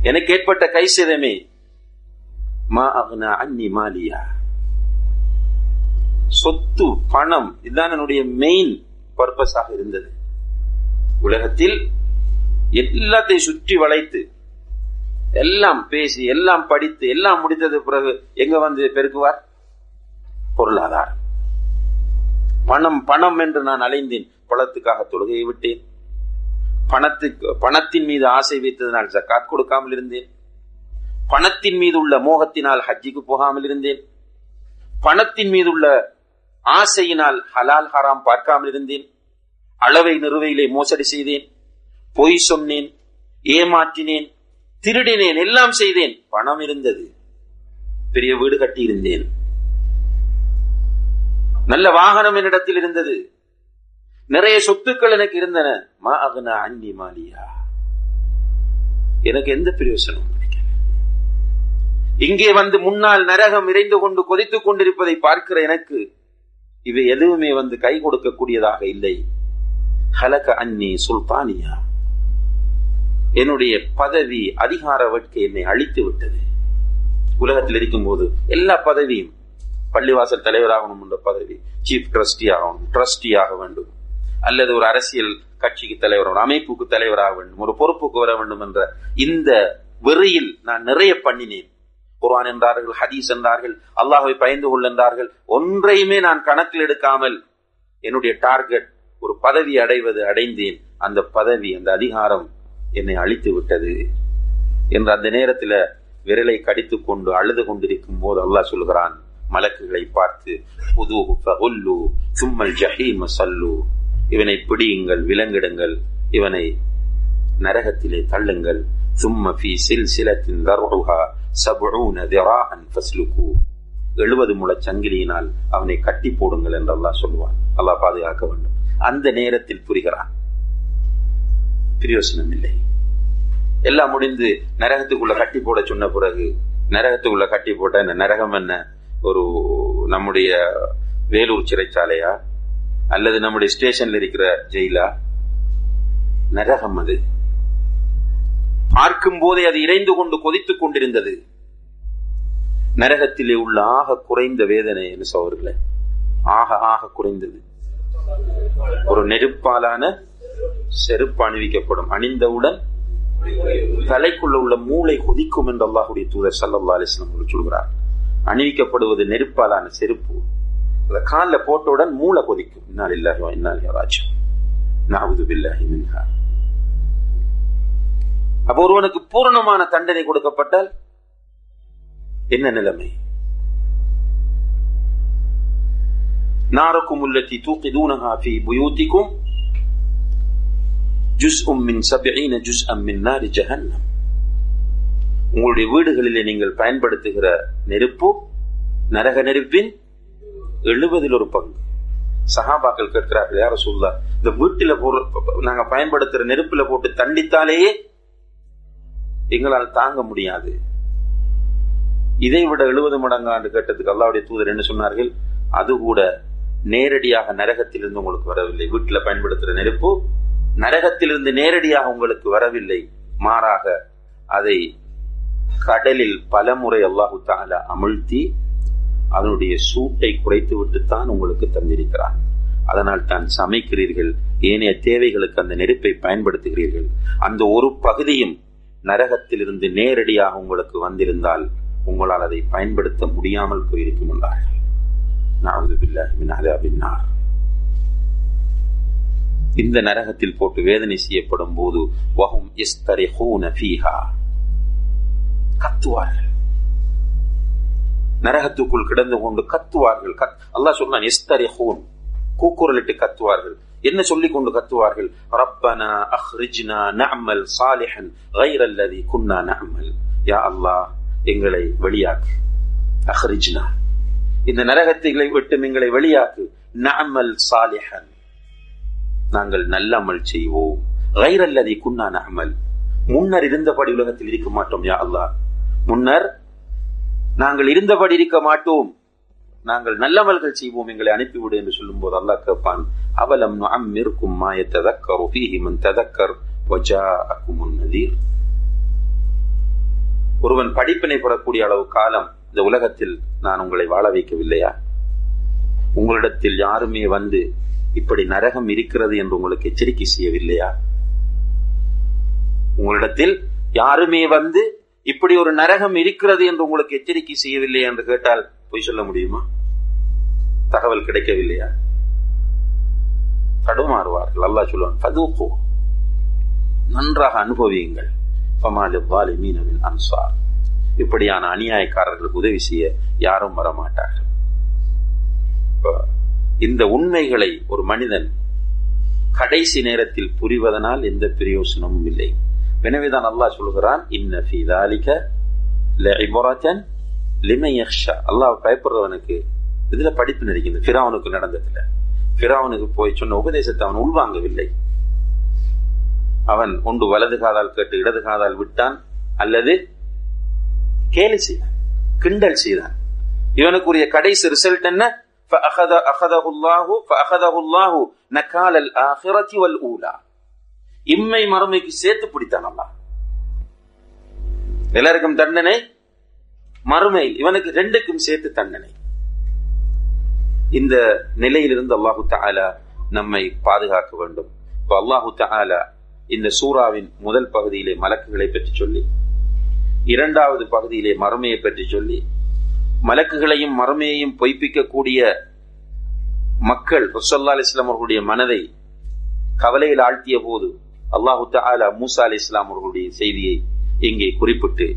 எனக்கு ஏற்பட்ட கை சேதமே மா அக்னா அன்னி மாலியா சொத்து பணம் இதுதான் என்னுடைய மெயின் பர்பஸாக இருந்தது. உலகத்தில் எல்லாத்தையும் சுற்றி வளைத்து எல்லாம் பேசி எல்லாம் படித்து எல்லாம் முடித்தது பிறகு எங்க வந்து பெருக்குவார்? பொருளாதாரம். பணம் பணம் என்று நான் அலைந்தேன். பணத்துக்காக தொழுகையை விட்டேன். பணத்துக்கு பணத்தின் மீது ஆசை வைத்ததனால் ஜக்காத் கொடுக்காமல் இருந்தேன். பணத்தின் மீது உள்ள மோகத்தினால் ஹஜ்ஜிக்கு போகாமல் இருந்தேன். பணத்தின் மீது உள்ள ஆசையினால் ஹலால் ஹராம் பார்க்காமல் இருந்தேன். அளவை நிறுவையிலே மோசடி செய்தேன். பொய் சொன்னேன் ஏமாற்றினேன் திருடினேன் எல்லாம் செய்தேன். பணம் இருந்தது. பெரிய வீடு கட்டி இருந்தேன். நல்ல வாகனம் என்னிடத்தில் இருந்தது. நிறைய சொத்துக்கள் எனக்கு இருந்தன. மா அகனா அன்னி மாலியா. எனக்கு எந்த பிரயோசனம் இங்கே வந்து முன்னால் நரகம் இறைந்து கொண்டு கொதித்துக் கொண்டிருப்பதை பார்க்கிற எனக்கு இவை எதுவுமே வந்து கை கொடுக்கக்கூடியதாக இல்லை. ஹலக அன்னி சுல்தானியா. என்னுடைய பதவி அதிகார வேட்கை என்னை அழித்து விட்டது. உலகத்தில் இருக்கும் போது எல்லா பதவியும் பள்ளிவாசல் தலைவராகணும் என்ற பதவி சீஃப் ட்ரஸ்டி ஆகணும் ட்ரஸ்டி ஆக வேண்டும். அல்லது ஒரு அரசியல் கட்சிக்கு தலைவர் அமைப்புக்கு தலைவராக வேண்டும் ஒரு பொறுப்புக்கு வர வேண்டும் என்ற இந்த வெறியில் நான் நிறைய பண்ணினேன். குர்ஆன் என்றார்கள் ஹதீஸ் என்றார்கள் அல்லாஹை பயந்து கொள் என்றார்கள். ஒன்றையுமே நான் கணக்கில் எடுக்காமல் என்னுடைய டார்கெட் ஒரு பதவி அடைவது அடைந்தேன். அந்த பதவி அந்த அதிகாரம் என்னை அழித்து விட்டது என்று அந்த நேரத்தில் விரலை கடித்துக் கொண்டு அழுது கொண்டிருக்கும் போது அல்லாஹ் சொல்கிறான் மலக்குகளை பார்த்து புது சும்மல் ஜஹீம சல்லு. இவனை பிடியுங்கள் விலங்கிடுங்கள். இவனை நரகத்திலே தள்ளுங்கள். ثم في سلسلة ذرعها سبعون ذراعا فاسلكوه. எழுபது முள சங்கிலியினால் அவனை கட்டி போடுங்கள் என்று அல்லாஹ் சொல்லுவான். அல்லாஹ் பாதுகாக்க வேண்டும். அந்த நேரத்தில் புரிகிறான். பிரயோசனம் இல்லை. எல்லாம் முடிந்து நரகத்துக்குள்ள கட்டி போட சொன்ன பிறகு நரகத்துக்குள்ள கட்டி போட்ட இந்த நரகம் என்ன? ஒரு நம்முடைய வேலூர் சிறைச்சாலையா? அல்லது நம்முடைய ஸ்டேஷன்ல இருக்கிற ஜெயிலா? நரகம் அது. பார்க்கும் போதே அது இறைந்து கொண்டு கொதித்துக் கொண்டிருந்தது. நரகத்திலே உள்ள ஆக குறைந்த வேதனை என்று சோர்களே ஆக ஆக குறைந்தது. ஒரு நெருப்பாலான செருப்பு அணிவிக்கப்படும். அணிந்தவுடன் தலைக்குள்ள உள்ள மூளை கொதிக்கும் என்று அல்லாஹுடைய தூதர் சல்லா அலிஸ்லாம் சொல்கிறார். அணிவிக்கப்படுவது நெருப்பாலான செருப்பு. அந்த காலில் போட்டவுடன் மூளை கொதிக்கும். இன்னால் இல்லாஹோ இன்னால் யாராச்சும் நாவது பில்லாஹி மின்ஹா. அப்ப ஒருவனுக்கு பூரணமான தண்டனை கொடுக்கப்பட்டால் என்ன நிலைமை? நாரக்கும் உள்ளத்தி தூக்கி தூணகாஃபி புயூத்திக்கும் ஜுஸ் உம்மின் சபிஈன ஜுஸ் அம்மின் நாரி ஜஹன்னம். உங்களுடைய வீடுகளிலே நீங்கள் பயன்படுத்துகிற நெருப்பு நரக நெருப்பின் எழுபதில் ஒரு பங்கு. சகாபாக்கள் கேட்கிறார்கள் யார சொல்ல இந்த வீட்டில போடுற நாங்க பயன்படுத்துற நெருப்புல போட்டு தண்டித்தாலேயே எங்களால் தாங்க முடியாது. இதை விட எழுபது மடங்கு ஆண்டு கேட்டதுக்கு அல்லாவுடைய தூதர் என்ன சொன்னார்கள்? அது கூட நேரடியாக நரகத்திலிருந்து உங்களுக்கு வரவில்லை. வீட்டில் பயன்படுத்துகிற நெருப்பு நரகத்திலிருந்து நேரடியாக உங்களுக்கு வரவில்லை. மாறாக அதை கடலில் பலமுறை அல்லாஹு தாலா அமிழ்த்தி அதனுடைய சூட்டை குறைத்து விட்டுத்தான் உங்களுக்கு தந்திருக்கிறான். அதனால் தான் சமைக்கிறீர்கள். ஏனைய தேவைகளுக்கு அந்த நெருப்பை பயன்படுத்துகிறீர்கள். அந்த ஒரு பகுதியும் நரகத்திலிருந்து நேரடியாக உங்களுக்கு வந்திருந்தால் உங்களால் அதை பயன்படுத்த முடியாமல் போயிருக்கும் என்றார்கள். இந்த நரகத்தில் போட்டு வேதனை செய்யப்படும் போது வஹும் கத்துவார்கள். நரகத்துக்குள் கிடந்து கொண்டு கத்துவார்கள். அல்லாஹ் சொன்னான் எஸ்தரிஹூன். கூக்குரலிட்டு கத்துவார்கள். என்ன சொல்லிக் கொண்டு கத்துவார்கள் ரப்பனா அஹ்ரிஜ்னா நஅமல் சாலிஹன் غير الذي كنا نعمل யா அல்லாஹ் எங்களை வெளியாக்கு அஹ்ரிஜ்னா இந்த நரகத்தை விட்டு எங்களை வெளியாக்கு நஅமல் சாலிஹன் நாங்கள் நல்ல அமல் செய்வோம் غير الذي كنا نعمل முன்னர் இருந்தபடி உலகத்தில் இருக்க மாட்டோம் யா அல்லாஹ் முன்னர் நாங்கள் இருந்தபடி இருக்க மாட்டோம் நாங்கள் நல்லவர்கள் செய்வோம் எங்களை அனுப்பிவிடு என்று சொல்லும் போது அல்லாஹ் கேட்பான் அவலம் அம்மிருக்கும் மாய ததக்கர் மன் ததக்கர் நதீர். ஒருவன் படிப்பினை பெறக்கூடிய அளவு காலம் இந்த உலகத்தில் நான் உங்களை வாழ வைக்கவில்லையா? உங்களிடத்தில் யாருமே வந்து இப்படி நரகம் இருக்கிறது என்று உங்களுக்கு எச்சரிக்கை செய்யவில்லையா? உங்களிடத்தில் யாருமே வந்து இப்படி ஒரு நரகம் இருக்கிறது என்று உங்களுக்கு எச்சரிக்கை செய்யவில்லை என்று கேட்டால் பொய் சொல்ல முடியுமா? தகவல் கிடைக்கவில்லையா? தடுமாறுவார்கள். அல்லாஹ் சொல்லுவான் பதுப்போ நன்றாக அனுபவியுங்கள். ஃபமாலி அன்சார் இப்படியான அநியாயக்காரர்களுக்கு உதவி செய்ய யாரும் வரமாட்டார்கள். இந்த உண்மைகளை ஒரு மனிதன் கடைசி நேரத்தில் புரிவதனால் எந்த பிரயோசனமும் இல்லை. எனவேதான் அல்லாஹ் சொல்கிறான் இன்ன ஃபீ தாலிக லஇபரத்தன் லிமன் யக்ஷா அல்லாஹ் பயப்படுறவனுக்கு இதுல படிப்பு நடிக்கிறது ஃபிரௌனுக்கு நடந்ததுல ஃபிரௌனுக்கு போய் சொன்ன உபதேசத்தை அவன் உள்வாங்கவில்லை அவன் ஒன்று வலது காதால் கேட்டு இடது காதால் விட்டான் அல்லது கேலி செய்தான் கிண்டல் செய்தான் இவனுக்குரிய கடைசி ரிசல்ட் என்ன فأخذ أخذه الله فأخذه الله نكال الآخرة والأولى இம்மை மறுமைக்கு சேர்த்து பிடித்தான் அல்லாஹ் எல்லாருக்கும் தண்டனை? மறுமையில் இவனுக்கு ரெண்டுக்கும் சேர்த்து தண்டனை. இந்த நிலையிலிருந்து அல்லாஹு தாலா நம்மை பாதுகாக்க வேண்டும். இப்ப அல்லாஹு தாலா இந்த சூறாவின் முதல் பகுதியிலே மலக்குகளை பற்றி சொல்லி இரண்டாவது பகுதியிலே மறுமையை பற்றி சொல்லி மலக்குகளையும் மறுமையையும் பொய்ப்பிக்கக்கூடிய மக்கள் ருசல்லா அலிஸ்லாம் அவர்களுடைய மனதை கவலையில் ஆழ்த்திய போது அல்லாஹு தாலா மூசா அலி இஸ்லாம் அவர்களுடைய செய்தியை இங்கே குறிப்பிட்டு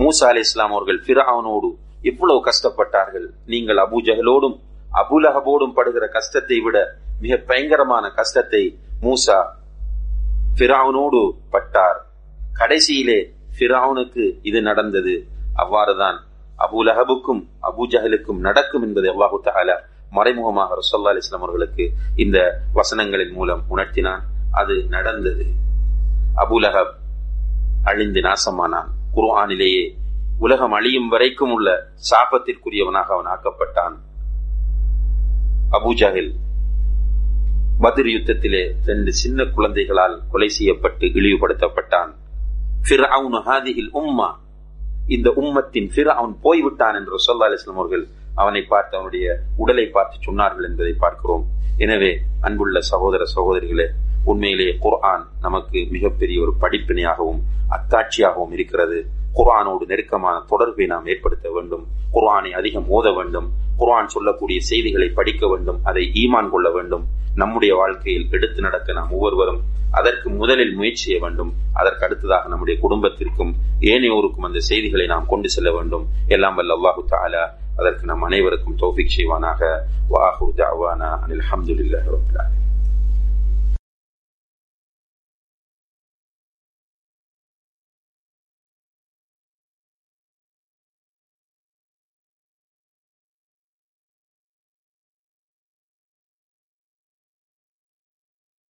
மூசா அலி இஸ்லாம் அவர்கள் பிராவனோடு எவ்வளவு கஷ்டப்பட்டார்கள். நீங்கள் அபு ஜஹலோடும் அபுலஹபோடும் படுகிற கஷ்டத்தை விட மிக பயங்கரமான கஷ்டத்தை மூசா பிராவனோடு பட்டார். கடைசியிலே பிராவனுக்கு இது நடந்தது. அவ்வாறுதான் அபுலஹபுக்கும் அபு ஜஹலுக்கும் நடக்கும் என்பதை அல்லாஹு தாலா மறைமுகமாக ரசல்லா அலிஸ்லாம் அவர்களுக்கு இந்த வசனங்களின் மூலம் உணர்த்தினான். அது நடந்தது. அபுலகப் அழிந்து நாசமானான். குர்ஆனிலேயே உலகம் அழியும் வரைக்கும் உள்ள சாபத்திற்குரியவனாக அவன் ஆக்கப்பட்டான். அபுஜஹில் பத்ர் யுத்தத்திலே ரெண்டு சின்ன குழந்தைகளால் கொலை செய்யப்பட்டு இழிவுபடுத்தப்பட்டான். உம்மா. இந்த உம்மத்தின் பிற அவன் போய்விட்டான் என்று சொல்லா அலிஸ்லாம் அவர்கள் அவனை பார்த்து அவனுடைய உடலை பார்த்து சொன்னார்கள் என்பதை பார்க்கிறோம். எனவே அன்புள்ள சகோதர சகோதரிகளே உண்மையிலேயே குர்ஆன் நமக்கு மிகப்பெரிய ஒரு படிப்பினையாகவும் அத்தாட்சியாகவும் இருக்கிறது. குர்ஆனோடு நெருக்கமான தொடர்பை நாம் ஏற்படுத்த வேண்டும். குர்ஆனை அதிகம் ஓத வேண்டும். குர்ஆன் சொல்லக்கூடிய செய்திகளை படிக்க வேண்டும். அதை ஈமான் கொள்ள வேண்டும். நம்முடைய வாழ்க்கையில் எடுத்து நடக்க நாம் ஒவ்வொருவரும் அதற்கு முதலில் முயற்சி செய்ய வேண்டும். அதற்கு அடுத்ததாக நம்முடைய குடும்பத்திற்கும் ஏனையோருக்கும் அந்த செய்திகளை நாம் கொண்டு செல்ல வேண்டும். எல்லாம் வல்ல அல்லாஹு தாலா அதற்கு நம் அனைவருக்கும் தோஃபிக் செய்வானாக. வாஹு தாவானா அனில் அஹமதுல்லாஹி